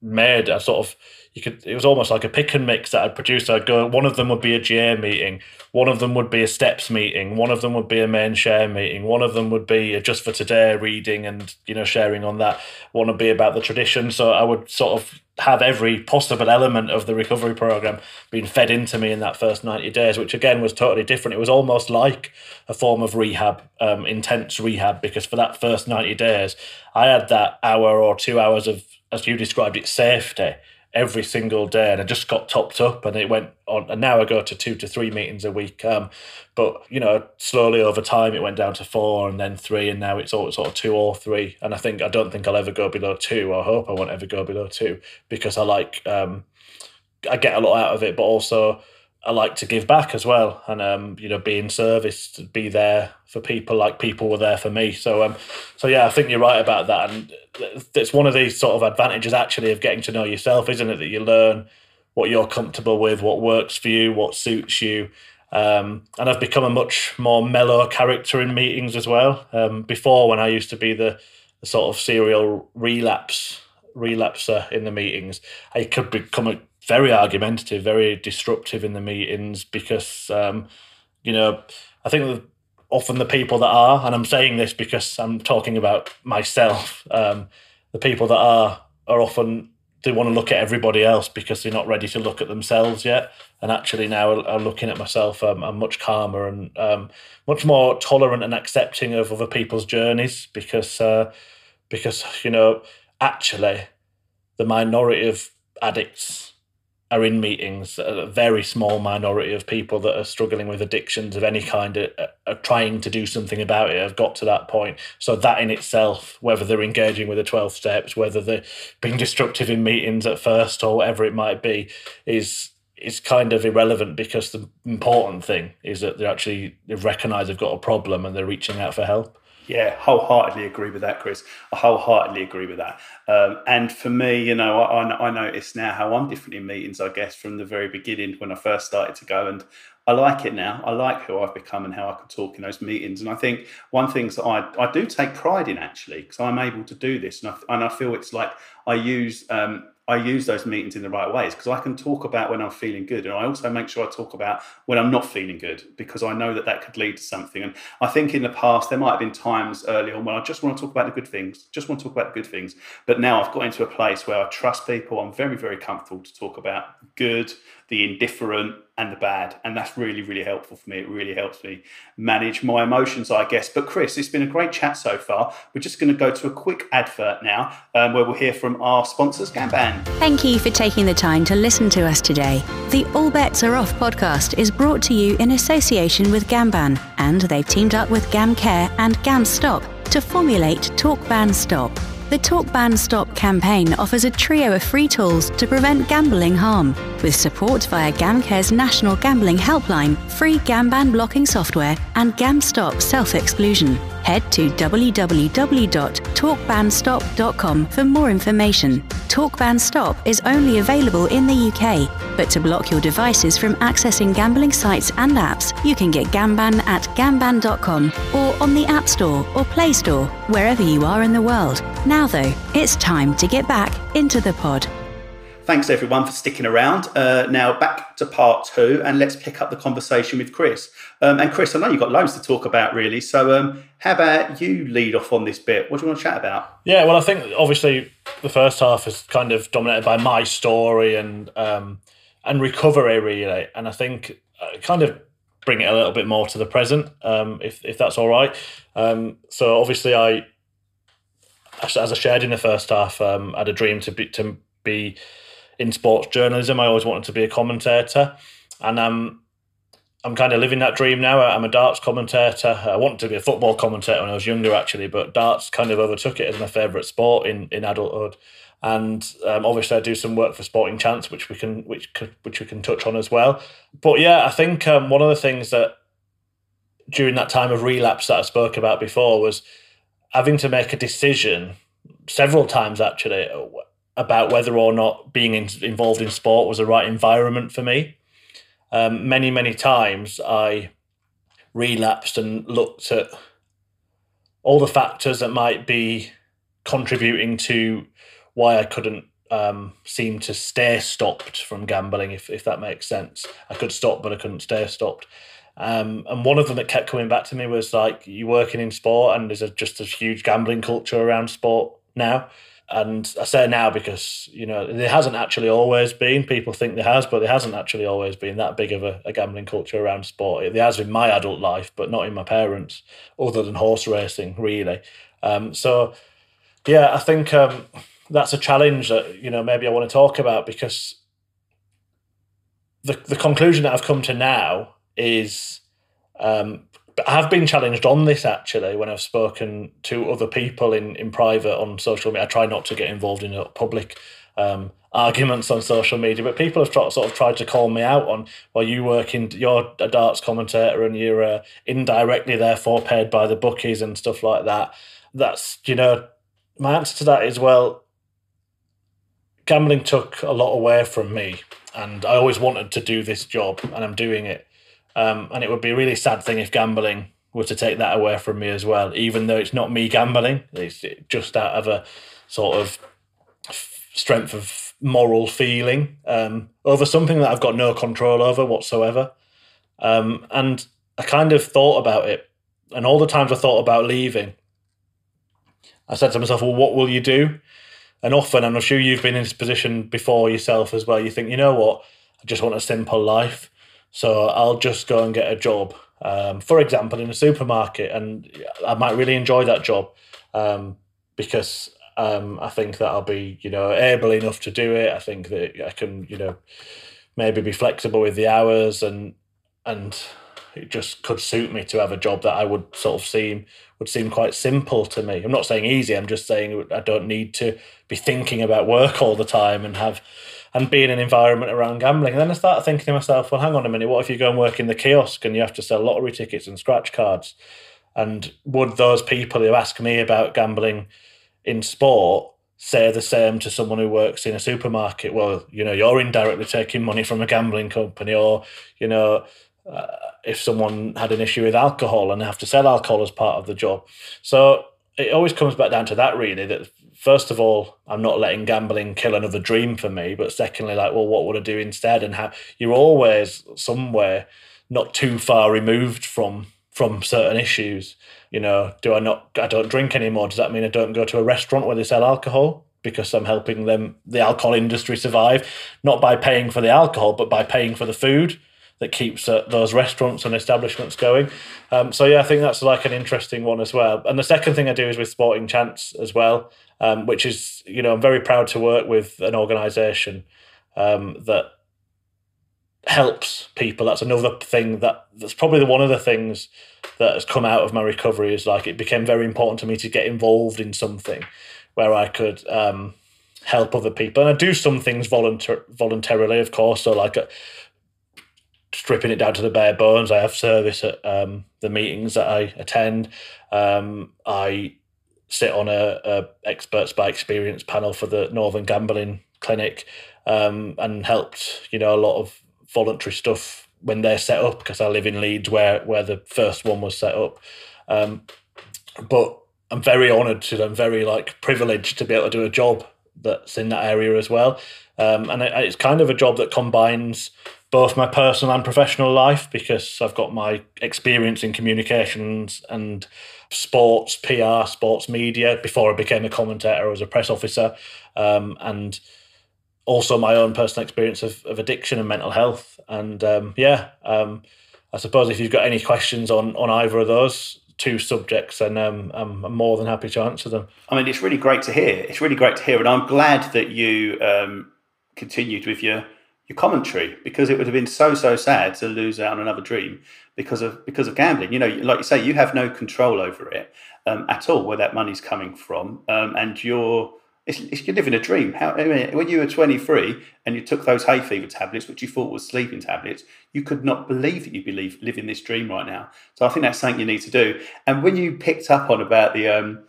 made a sort of you could it was almost like a pick and mix that I'd produce. I'd go one of them would be a GA meeting, one of them would be a steps meeting, one of them would be a main share meeting, one of them would be just for today reading and you know sharing on that. One would be about the tradition. So I would sort of have every possible element of the recovery program being fed into me in that first 90 days, which again was totally different. It was almost like a form of rehab, um, intense rehab, because for that first 90 days, I had that hour or two hours of, as you described it, safety every single day and I just got topped up and it went on and now I go to two to three meetings a week um but you know slowly over time it went down to four and then three and now it's all sort of two or three and I think I don't think I'll ever go below two. I hope I won't ever go below two because I like um I get a lot out of it but also I like to give back as well, and um, you know, be in service, to be there for people like people were there for me. So, um, so yeah, I think you're right about that, and it's one of these sort of advantages actually of getting to know yourself, isn't it? That you learn what you're comfortable with, what works for you, what suits you. Um, and I've become a much more mellow character in meetings as well. Um, before, when I used to be the, the sort of serial relapse relapser in the meetings, I could become a very argumentative, very disruptive in the meetings because, um, you know, I think often the people that are, and I'm saying this because I'm talking about myself, um, the people that are are often they want to look at everybody else because they're not ready to look at themselves yet. And actually, now I'm looking at myself, um, I'm much calmer and um, much more tolerant and accepting of other people's journeys because uh, because you know actually the minority of addicts are in meetings, a very small minority of people that are struggling with addictions of any kind are, are, trying to do something about it, have got to that point. So that in itself, whether they're engaging with the 12 steps, whether they're being destructive in meetings at first or whatever it might be, is is kind of irrelevant because the important thing is that they actually recognise they've got a problem and they're reaching out for help. Yeah, wholeheartedly agree with that, Chris. I wholeheartedly agree with that. Um, and for me, you know, I, I notice now how I'm different in meetings, I guess, from the very beginning when I first started to go. And I like it now. I like who I've become and how I can talk in those meetings. And I think one thing that I, I do take pride in actually, because I'm able to do this. And I, and I feel it's like I use um, I use those meetings in the right ways because I can talk about when I'm feeling good, and I also make sure I talk about when I'm not feeling good because I know that that could lead to something. And I think in the past there might have been times early on when I just want to talk about the good things, just want to talk about the good things. But now I've got into a place where I trust people. I'm very, very comfortable to talk about good, the indifferent, and the bad. And that's really, really helpful for me. It really helps me manage my emotions, I guess. But Chris, it's been a great chat so far. We're just going to go to a quick advert now um, where we'll hear from our sponsors, Gamban. Thank you for taking the time to listen to us today. The All Bets Are Off podcast is brought to you in association with Gamban, and they've teamed up with GamCare and GamStop to formulate TalkBan Stop the Talk Ban Stop campaign offers a trio of free tools to prevent gambling harm, with support via GamCare's National Gambling Helpline, free GamBan blocking software, and GamStop self exclusion. Head to www.talkbanstop.com for more information. TalkBan Stop is only available in the UK, but to block your devices from accessing gambling sites and apps, you can get Gamban at gamban.com or on the App Store or Play Store, wherever you are in the world. Now, though, it's time to get back into the pod. Thanks everyone for sticking around. Uh, now back to part two, and let's pick up the conversation with Chris. Um, and Chris, I know you've got loads to talk about, really. So, um, how about you lead off on this bit? What do you want to chat about? Yeah, well, I think obviously the first half is kind of dominated by my story and um, and recovery, really. And I think uh, kind of bring it a little bit more to the present, um, if if that's all right. Um, so obviously, I as I shared in the first half, um, I had a dream to be to be in sports journalism. I always wanted to be a commentator, and um, I'm kind of living that dream now. I'm a darts commentator. I wanted to be a football commentator when I was younger, actually, but darts kind of overtook it as my favourite sport in, in adulthood. And um, obviously, I do some work for Sporting Chance, which we can which which we can touch on as well. But yeah, I think um, one of the things that during that time of relapse that I spoke about before was having to make a decision several times actually about whether or not being in, involved in sport was the right environment for me. Um, many, many times I relapsed and looked at all the factors that might be contributing to why I couldn't um, seem to stay stopped from gambling, if, if that makes sense. I could stop, but I couldn't stay stopped. Um, and one of them that kept coming back to me was like, you're working in sport, and there's a, just a huge gambling culture around sport now. And I say now because, you know, there hasn't actually always been. People think there has, but there hasn't actually always been that big of a, a gambling culture around sport. There has in my adult life, but not in my parents, other than horse racing, really. Um, so, yeah, I think um, that's a challenge that, you know, maybe I want to talk about because the, the conclusion that I've come to now is um, I have been challenged on this actually when I've spoken to other people in, in private on social media. I try not to get involved in public um, arguments on social media, but people have sort of tried to call me out on, well, you work in, you're a darts commentator and you're uh, indirectly therefore paid by the bookies and stuff like that. That's, you know, my answer to that is, well, gambling took a lot away from me and I always wanted to do this job and I'm doing it. Um, and it would be a really sad thing if gambling were to take that away from me as well, even though it's not me gambling. It's just out of a sort of strength of moral feeling um, over something that I've got no control over whatsoever. Um, and I kind of thought about it. And all the times I thought about leaving, I said to myself, well, what will you do? And often, and I'm sure you've been in this position before yourself as well, you think, you know what? I just want a simple life. So I'll just go and get a job, um, for example, in a supermarket, and I might really enjoy that job um, because um, I think that I'll be, you know, able enough to do it. I think that I can, you know, maybe be flexible with the hours and and it just could suit me to have a job that I would sort of seem would seem quite simple to me. I'm not saying easy. I'm just saying I don't need to be thinking about work all the time and have and be in an environment around gambling. And then I started thinking to myself, well, hang on a minute, what if you go and work in the kiosk and you have to sell lottery tickets and scratch cards? And would those people who ask me about gambling in sport say the same to someone who works in a supermarket? Well, you know, you're indirectly taking money from a gambling company, or, you know, uh, if someone had an issue with alcohol and have to sell alcohol as part of the job. So it always comes back down to that, really, that first of all, I'm not letting gambling kill another dream for me. But secondly, like, well, what would I do instead? And how you're always somewhere not too far removed from from certain issues. You know, do I not? I don't drink anymore. Does that mean I don't go to a restaurant where they sell alcohol? Because I'm helping them, the alcohol industry, survive, not by paying for the alcohol, but by paying for the food that keeps uh, those restaurants and establishments going. Um, so yeah, I think that's like an interesting one as well. And the second thing I do is with Sporting Chance as well um, which is you know I'm very proud to work with an organisation um, that helps people. That's another thing that that's probably the one of the things that has come out of my recovery is like it became very important to me to get involved in something where I could um, help other people, and I do some things voluntar- voluntarily, of course. So like. Stripping it down to the bare bones. I have service at um, the meetings that I attend. Um, I sit on a, a experts by experience panel for the Northern Gambling Clinic um, and helped you know a lot of voluntary stuff when they're set up because I live in Leeds where where the first one was set up. Um, but I'm very honoured to I'm very like privileged to be able to do a job that's in that area as well. Um, and it, it's kind of a job that combines both my personal and professional life because I've got my experience in communications and sports, PR, sports media before I became a commentator as a press officer, um, and also my own personal experience of, of addiction and mental health. And um, yeah, um, I suppose if you've got any questions on on either of those two subjects, then um, I'm, I'm more than happy to answer them. I mean, it's really great to hear. It's really great to hear, and I'm glad that you um, continued with your your commentary because it would have been so so sad to lose out on another dream because of because of gambling. You know, like you say, you have no control over it um, at all where that money's coming from, um, and you're it's, it's, you're living a dream. How I mean, when you were 23 and you took those hay fever tablets, which you thought was sleeping tablets, you could not believe that you'd be living this dream right now. So I think that's something you need to do. And when you picked up on about the um,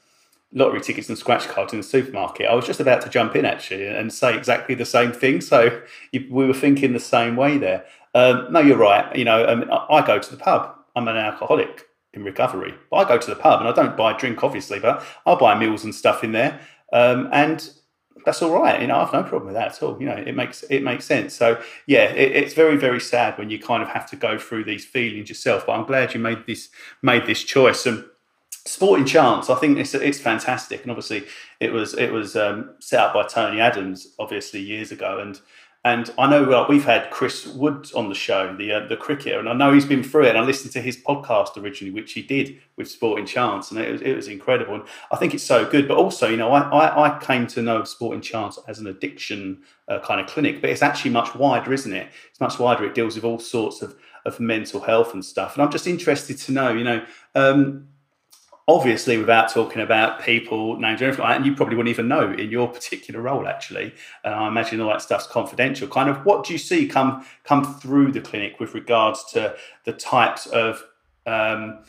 lottery tickets and scratch cards in the supermarket. I was just about to jump in actually and say exactly the same thing. So we were thinking the same way there. Um, no, you're right. You know, um, I go to the pub. I'm an alcoholic in recovery, but I go to the pub and I don't buy a drink, obviously, but I'll buy meals and stuff in there, um, and that's all right. You know, I have no problem with that at all. You know, it makes it makes sense. So yeah, it, it's very very sad when you kind of have to go through these feelings yourself. But I'm glad you made this made this choice and Sporting Chance, I think it's it's fantastic, and obviously it was it was um, set up by Tony Adams, obviously years ago, and and I know we've had Chris Wood on the show, the uh, the cricketer, and I know he's been through it. And I listened to his podcast originally, which he did with Sporting Chance, and it was, it was incredible. And I think it's so good. But also, you know, I, I, I came to know Sporting Chance as an addiction uh, kind of clinic, but it's actually much wider, isn't it? It's much wider. It deals with all sorts of of mental health and stuff. And I'm just interested to know, you know. Um, obviously without talking about people names or anything like and you probably wouldn't even know in your particular role actually. And i imagine all that stuff's confidential. Kind of what do you see come come through the clinic with regards to the types of um,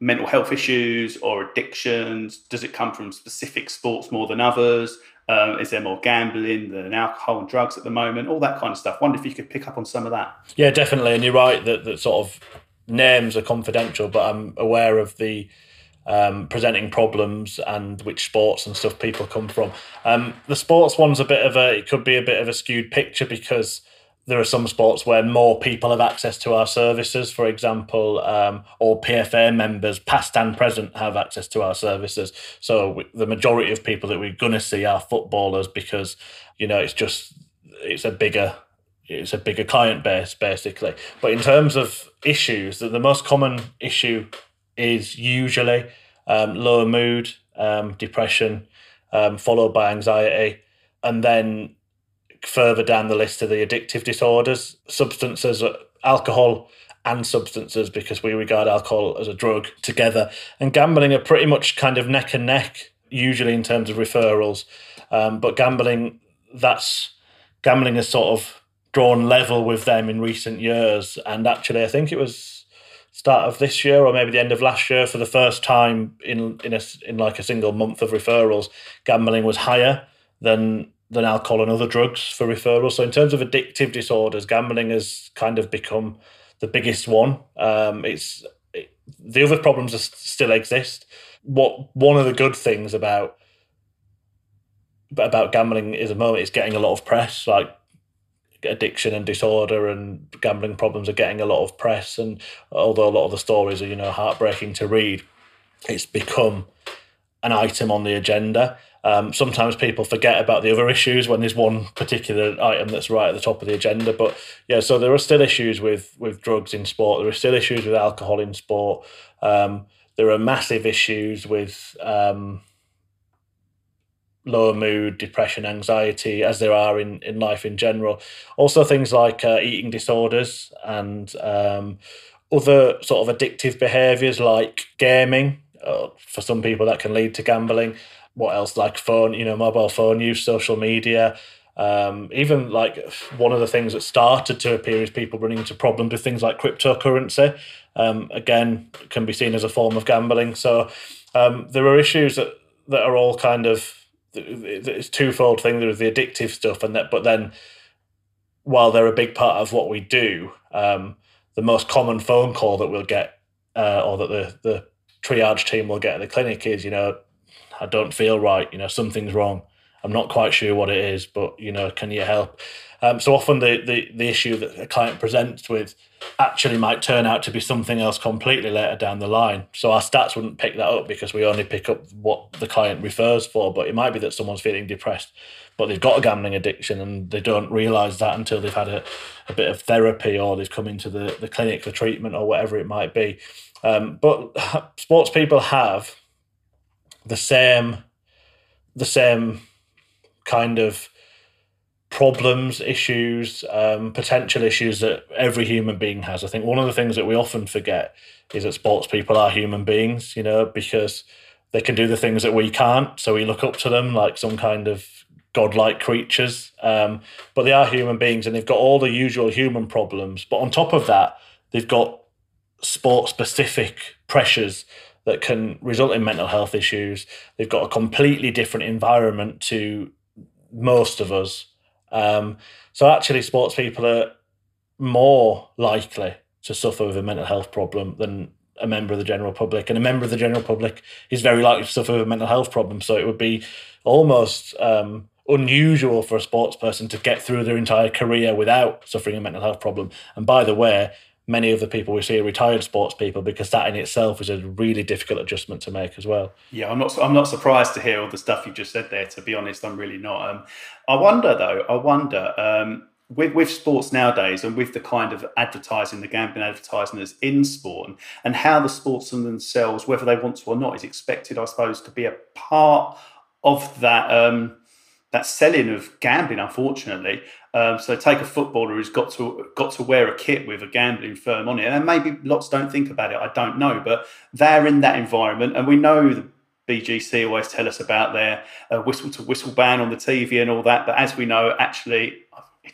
mental health issues or addictions? Does it come from specific sports more than others? Um, is there more gambling than alcohol and drugs at the moment? All that kind of stuff. Wonder if you could pick up on some of that. Yeah definitely. And you're right that, that sort of names are confidential but i'm aware of the um, presenting problems and which sports and stuff people come from. Um, the sports one's a bit of a, it could be a bit of a skewed picture because there are some sports where more people have access to our services, for example, um, or PFA members, past and present, have access to our services. So the majority of people that we're going to see are footballers because, you know, it's just, it's a bigger it's a bigger client base basically. But in terms of issues, the, the most common issue is usually um, low mood, um, depression, um, followed by anxiety, and then further down the list are the addictive disorders, substances, uh, alcohol and substances, because we regard alcohol as a drug together. And gambling are pretty much kind of neck and neck, usually in terms of referrals. Um, but gambling, that's gambling has sort of drawn level with them in recent years. And actually, I think it was start of this year or maybe the end of last year for the first time in in a in like a single month of referrals gambling was higher than than alcohol and other drugs for referrals. So in terms of addictive disorders gambling has kind of become the biggest one. Um, it's it, the other problems are, still exist. What one of the good things about about gambling is a moment is getting a lot of press like addiction and disorder and gambling problems are getting a lot of press. And although a lot of the stories are you know heartbreaking to read it's become an item on the agenda. Um, sometimes people forget about the other issues when there's one particular item that's right at the top of the agenda. But yeah so there are still issues with with drugs in sport. There are still issues with alcohol in sport. Um, there are massive issues with um, lower mood, depression, anxiety, as there are in, in life in general. Also, things like uh, eating disorders and um, other sort of addictive behaviors like gaming. Uh, for some people, that can lead to gambling. What else? Like phone, you know, mobile phone use, social media. Um, even like one of the things that started to appear is people running into problems with things like cryptocurrency. Um, again, can be seen as a form of gambling. So um, there are issues that, that are all kind of it's twofold thing. There's the addictive stuff, and that, but then while they're a big part of what we do, um, the most common phone call that we'll get, uh, or that the the triage team will get at the clinic is, you know, I don't feel right. You know, something's wrong. I'm not quite sure what it is, but you know, can you help? Um, so often the, the the issue that a client presents with actually might turn out to be something else completely later down the line. So our stats wouldn't pick that up because we only pick up what the client refers for. But it might be that someone's feeling depressed, but they've got a gambling addiction and they don't realise that until they've had a, a bit of therapy or they've come into the, the clinic for treatment or whatever it might be. Um, but sports people have the same the same kind of problems, issues, um, potential issues that every human being has. I think one of the things that we often forget is that sports people are human beings, you know, because they can do the things that we can't. So we look up to them like some kind of godlike creatures. Um, but they are human beings and they've got all the usual human problems. But on top of that, they've got sport specific pressures that can result in mental health issues. They've got a completely different environment to most of us. Um, so actually, sports people are more likely to suffer with a mental health problem than a member of the general public. And a member of the general public is very likely to suffer with a mental health problem. So it would be almost um, unusual for a sports person to get through their entire career without suffering a mental health problem. And by the way, many of the people we see are retired sports people because that in itself is a really difficult adjustment to make as well. Yeah, I'm not. I'm not surprised to hear all the stuff you just said there. To be honest, I'm really not. Um, I wonder though. I wonder um, with with sports nowadays and with the kind of advertising, the gambling advertising that's in sport, and, and how the sportsmen themselves, whether they want to or not, is expected, I suppose, to be a part of that. Um, that selling of gambling, unfortunately. Um, so take a footballer who's got to got to wear a kit with a gambling firm on it, and maybe lots don't think about it. I don't know, but they're in that environment, and we know the BGC always tell us about their uh, whistle to whistle ban on the TV and all that. But as we know, actually,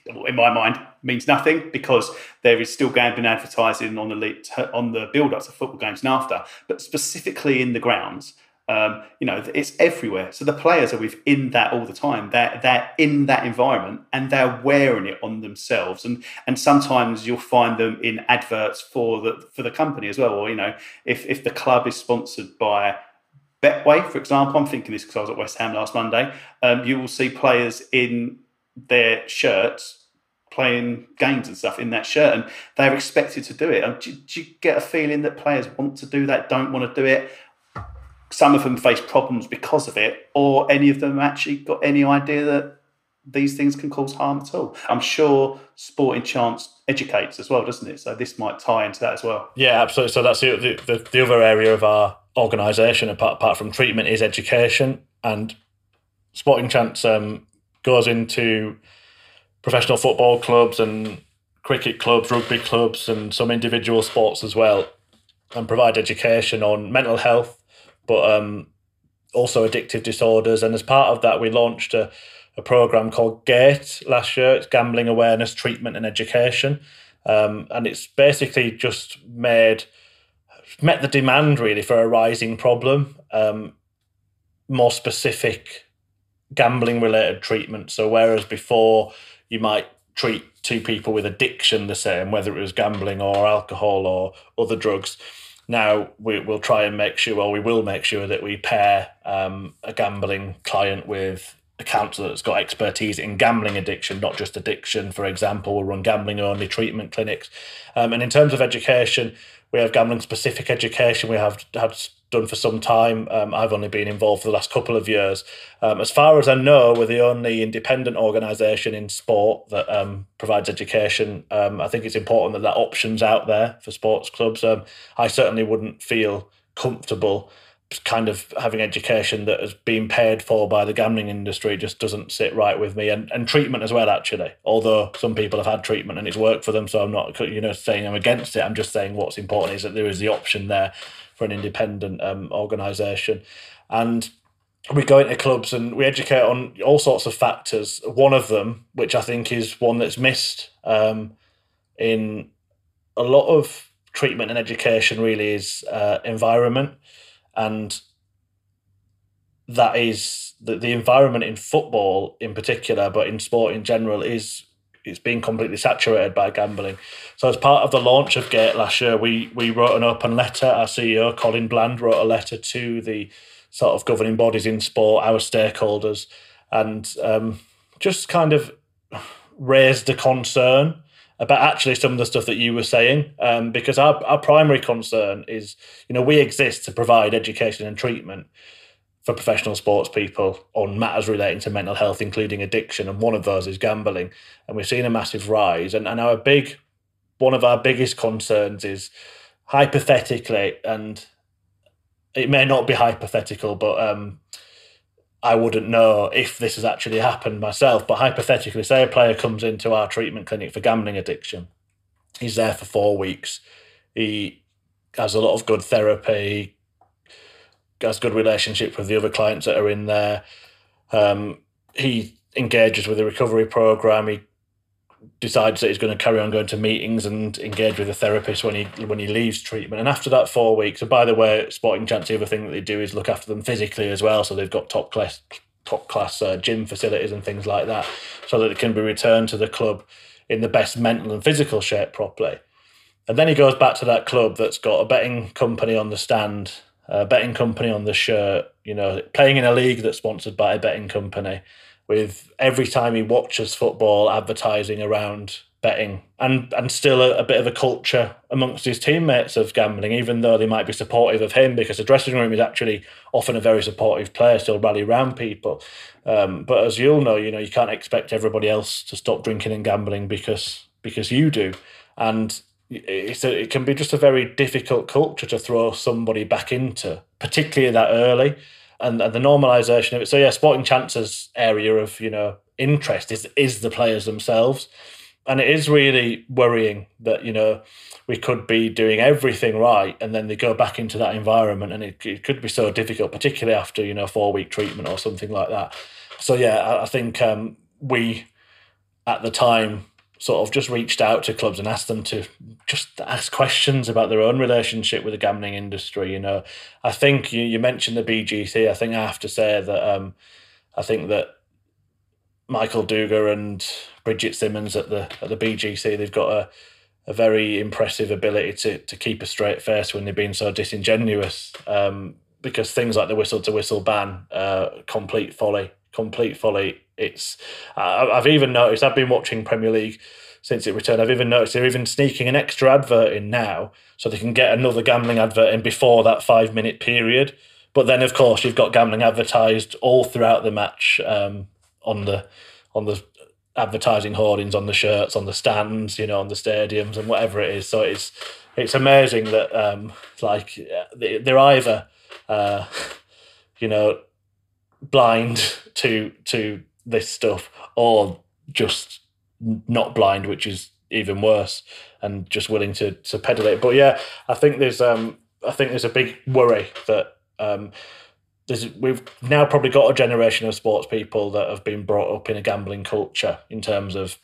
in my mind, means nothing because there is still gambling advertising on the on the build up to football games and after. But specifically in the grounds, um, you know, it's everywhere. So the players are within that all the time. They're they're in that environment and they're wearing it on themselves. And and sometimes you'll find them in adverts for the for the company as well. Or you know, if if the club is sponsored by Betway, for example, I'm thinking this because I was at West Ham last Monday. Um, you will see players in their shirts playing games and stuff in that shirt, and they're expected to do it. Do, do, you get a feeling that players want to do that, don't want to do it? Some of them face problems because of it, or any of them actually got any idea that these things can cause harm at all. I'm sure Sporting Chance educates as well, doesn't it? So this might tie into that as well. Yeah, absolutely. So that's the the, the other area of our organisation, apart, apart from treatment, is education. And Sporting Chance um, goes into professional football clubs and cricket clubs, rugby clubs, and some individual sports as well, and provide education on mental health but um, also addictive disorders. And as part of that, we launched a, a program called GATE last year. It's Gambling Awareness, Treatment and Education. Um, and it's basically just made met the demand really for a rising problem, um, more specific gambling related treatment. So whereas before you might treat two people with addiction the same, whether it was gambling or alcohol or other drugs, now we, will try and make sure, or we will make sure that we pair um, a gambling client with a counsellor that's got expertise in gambling addiction, not just addiction. For example, we'll run gambling only treatment clinics. Um, and in terms of education, we have gambling specific education. We have had done for some time. Um, I've only been involved for the last couple of years. Um, as far as I know, we're the only independent organisation in sport that um, provides education. Um, I think it's important that that option's out there for sports clubs. Um, I certainly wouldn't feel comfortable kind of having education that has been paid for by the gambling industry just doesn't sit right with me and, and treatment as well actually although some people have had treatment and it's worked for them so i'm not you know saying i'm against it i'm just saying what's important is that there is the option there for an independent um, organisation. And we go into clubs and we educate on all sorts of factors. One of them, which I think is one that's missed um, in a lot of treatment and education, really is uh, environment. And that is the, the environment in football in particular, but in sport in general, is it's been completely saturated by gambling. So as part of the launch of Gate last year, we we wrote an open letter. Our CEO Colin Bland wrote a letter to the sort of governing bodies in sport, our stakeholders, and um, just kind of raised a concern about actually some of the stuff that you were saying, um, because our, our primary concern is, you know, we exist to provide education and treatment for professional sports people on matters relating to mental health, including addiction, and one of those is gambling. And we've seen a massive rise. And, and our big, one of our biggest concerns is hypothetically, and it may not be hypothetical, but um, I wouldn't know if this has actually happened myself, but hypothetically, say a player comes into our treatment clinic for gambling addiction. He's there for four weeks. He has a lot of good therapy, has good relationship with the other clients that are in there. Um, he engages with the recovery program. He decides that he's going to carry on going to meetings and engage with a therapist when he when he leaves treatment. And after that four weeks, and by the way, Sporting Chance, the other thing that they do is look after them physically as well. So they've got top class top class uh, gym facilities and things like that, so that it can be returned to the club in the best mental and physical shape properly. And then he goes back to that club that's got a betting company on the stand, a betting company on the shirt, you know, playing in a league that's sponsored by a betting company with every time he watches football advertising around betting and and still a, a, bit of a culture amongst his teammates of gambling even though they might be supportive of him because the dressing room is actually often a very supportive player still rally around people. Um, but as you'll know you know you can't expect everybody else to stop drinking and gambling because because you do. And it's a, it can be just a very difficult culture to throw somebody back into particularly that early and, and the normalization of it. So yeah, Sporting Chance's area of you know interest is is the players themselves, and it is really worrying that you know we could be doing everything right and then they go back into that environment and it, it could be so difficult, particularly after you know four week treatment or something like that. So yeah, I, I think um, we at the time sort of just reached out to clubs and asked them to just ask questions about their own relationship with the gambling industry. You know, I think you, you mentioned the BGC. I think I have to say that um, I think that Michael Dugher and Brigid Simmonds at the at the BGC they've got a a very impressive ability to to keep a straight face when they've been so disingenuous. Um, because things like the whistle to whistle ban, uh, complete folly, complete folly it's I've even noticed I've been watching Premier League since it returned. I've even noticed they're even sneaking an extra advert in now so they can get another gambling advert in before that five minute period. But then, of course, you've got gambling advertised all throughout the match um, on the on the advertising hoardings on the shirts, on the stands, you know, on the stadiums and whatever it is. So it's it's amazing that um, like they're either uh, you know blind to to this stuff or just not blind, which is even worse, and just willing to to peddle it. But yeah, I think there's um I think there's a big worry that um there's we've now probably got a generation of sports people that have been brought up in a gambling culture in terms of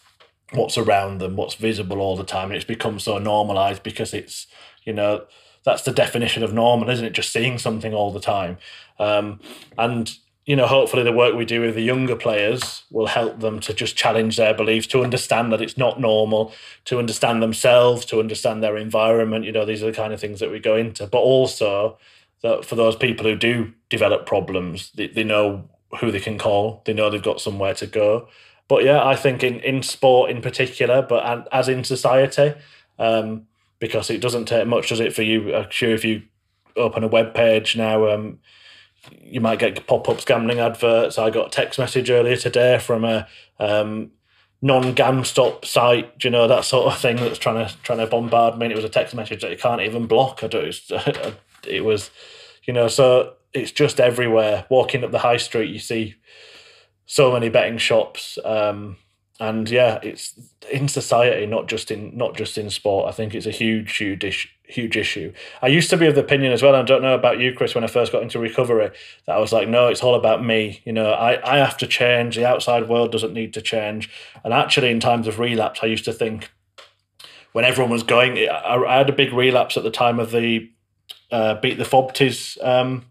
what's around them, what's visible all the time, and it's become so normalized because it's you know that's the definition of normal, isn't it? Just seeing something all the time, um, and you know, hopefully the work we do with the younger players will help them to just challenge their beliefs, to understand that it's not normal, to understand themselves, to understand their environment. You know, these are the kind of things that we go into. But also that for those people who do develop problems, they, they know who they can call, they know they've got somewhere to go. But yeah, I think in, in sport in particular, but as in society, um, because it doesn't take much, does it, for you? I'm sure if you open a web page now, um, you might get pop ups gambling adverts. I got a text message earlier today from a um, non GamStop site, you know that sort of thing that's trying to trying to bombard me. And it was a text message that you can't even block. I don't. It was, you know, so it's just everywhere. Walking up the high street, you see so many betting shops. Um, and yeah, it's in society, not just in not just in sport. I think it's a huge, huge. Huge issue. I used to be of the opinion as well. I don't know about you, Chris. When I first got into recovery, that I was like, no, it's all about me. You know, I I have to change. The outside world doesn't need to change. And actually, in times of relapse, I used to think when everyone was going, I, I had a big relapse at the time of the uh, beat the FOBTs um,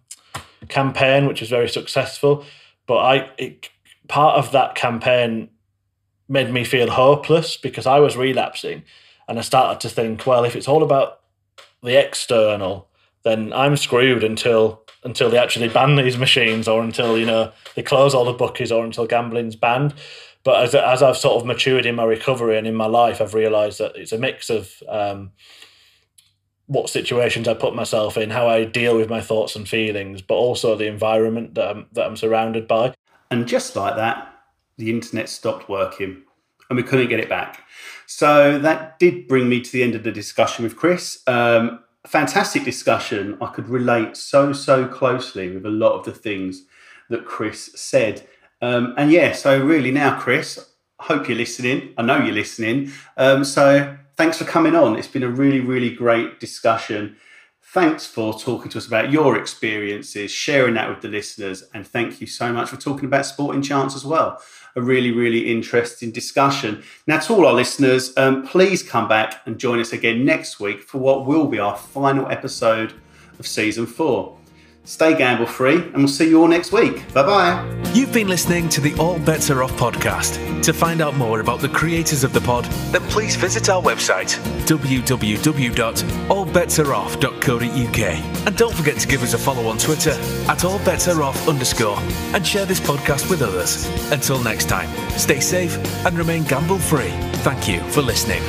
campaign, which was very successful. But I it, part of that campaign made me feel hopeless because I was relapsing and I started to think, well, if it's all about the external, then I'm screwed until until they actually ban these machines or until you know they close all the bookies or until gambling's banned. But as as I've sort of matured in my recovery and in my life, I've realised that it's a mix of um, what situations I put myself in, how I deal with my thoughts and feelings, but also the environment that I'm, that I'm surrounded by. And just like that, the internet stopped working and we couldn't get it back. So that did bring me to the end of the discussion with Chris. Um, fantastic discussion. I could relate so, so closely with a lot of the things that Chris said. Um, and yeah, so really now, Chris, I hope you're listening. I know you're listening. Um, so thanks for coming on. It's been a really, really great discussion. Thanks for talking to us about your experiences, sharing that with the listeners, and thank you so much for talking about Sporting Chance as well. A really, really interesting discussion. Now, to all our listeners, um, please come back and join us again next week for what will be our final episode of season four. Stay gamble free, and we'll see you all next week. Bye bye. You've been listening to the All Bets Are Off podcast. To find out more about the creators of the pod, then please visit our website www.allbetsareoff.co.uk. And don't forget to give us a follow on Twitter at allbetsareoff underscore and share this podcast with others. Until next time, stay safe and remain gamble free. Thank you for listening.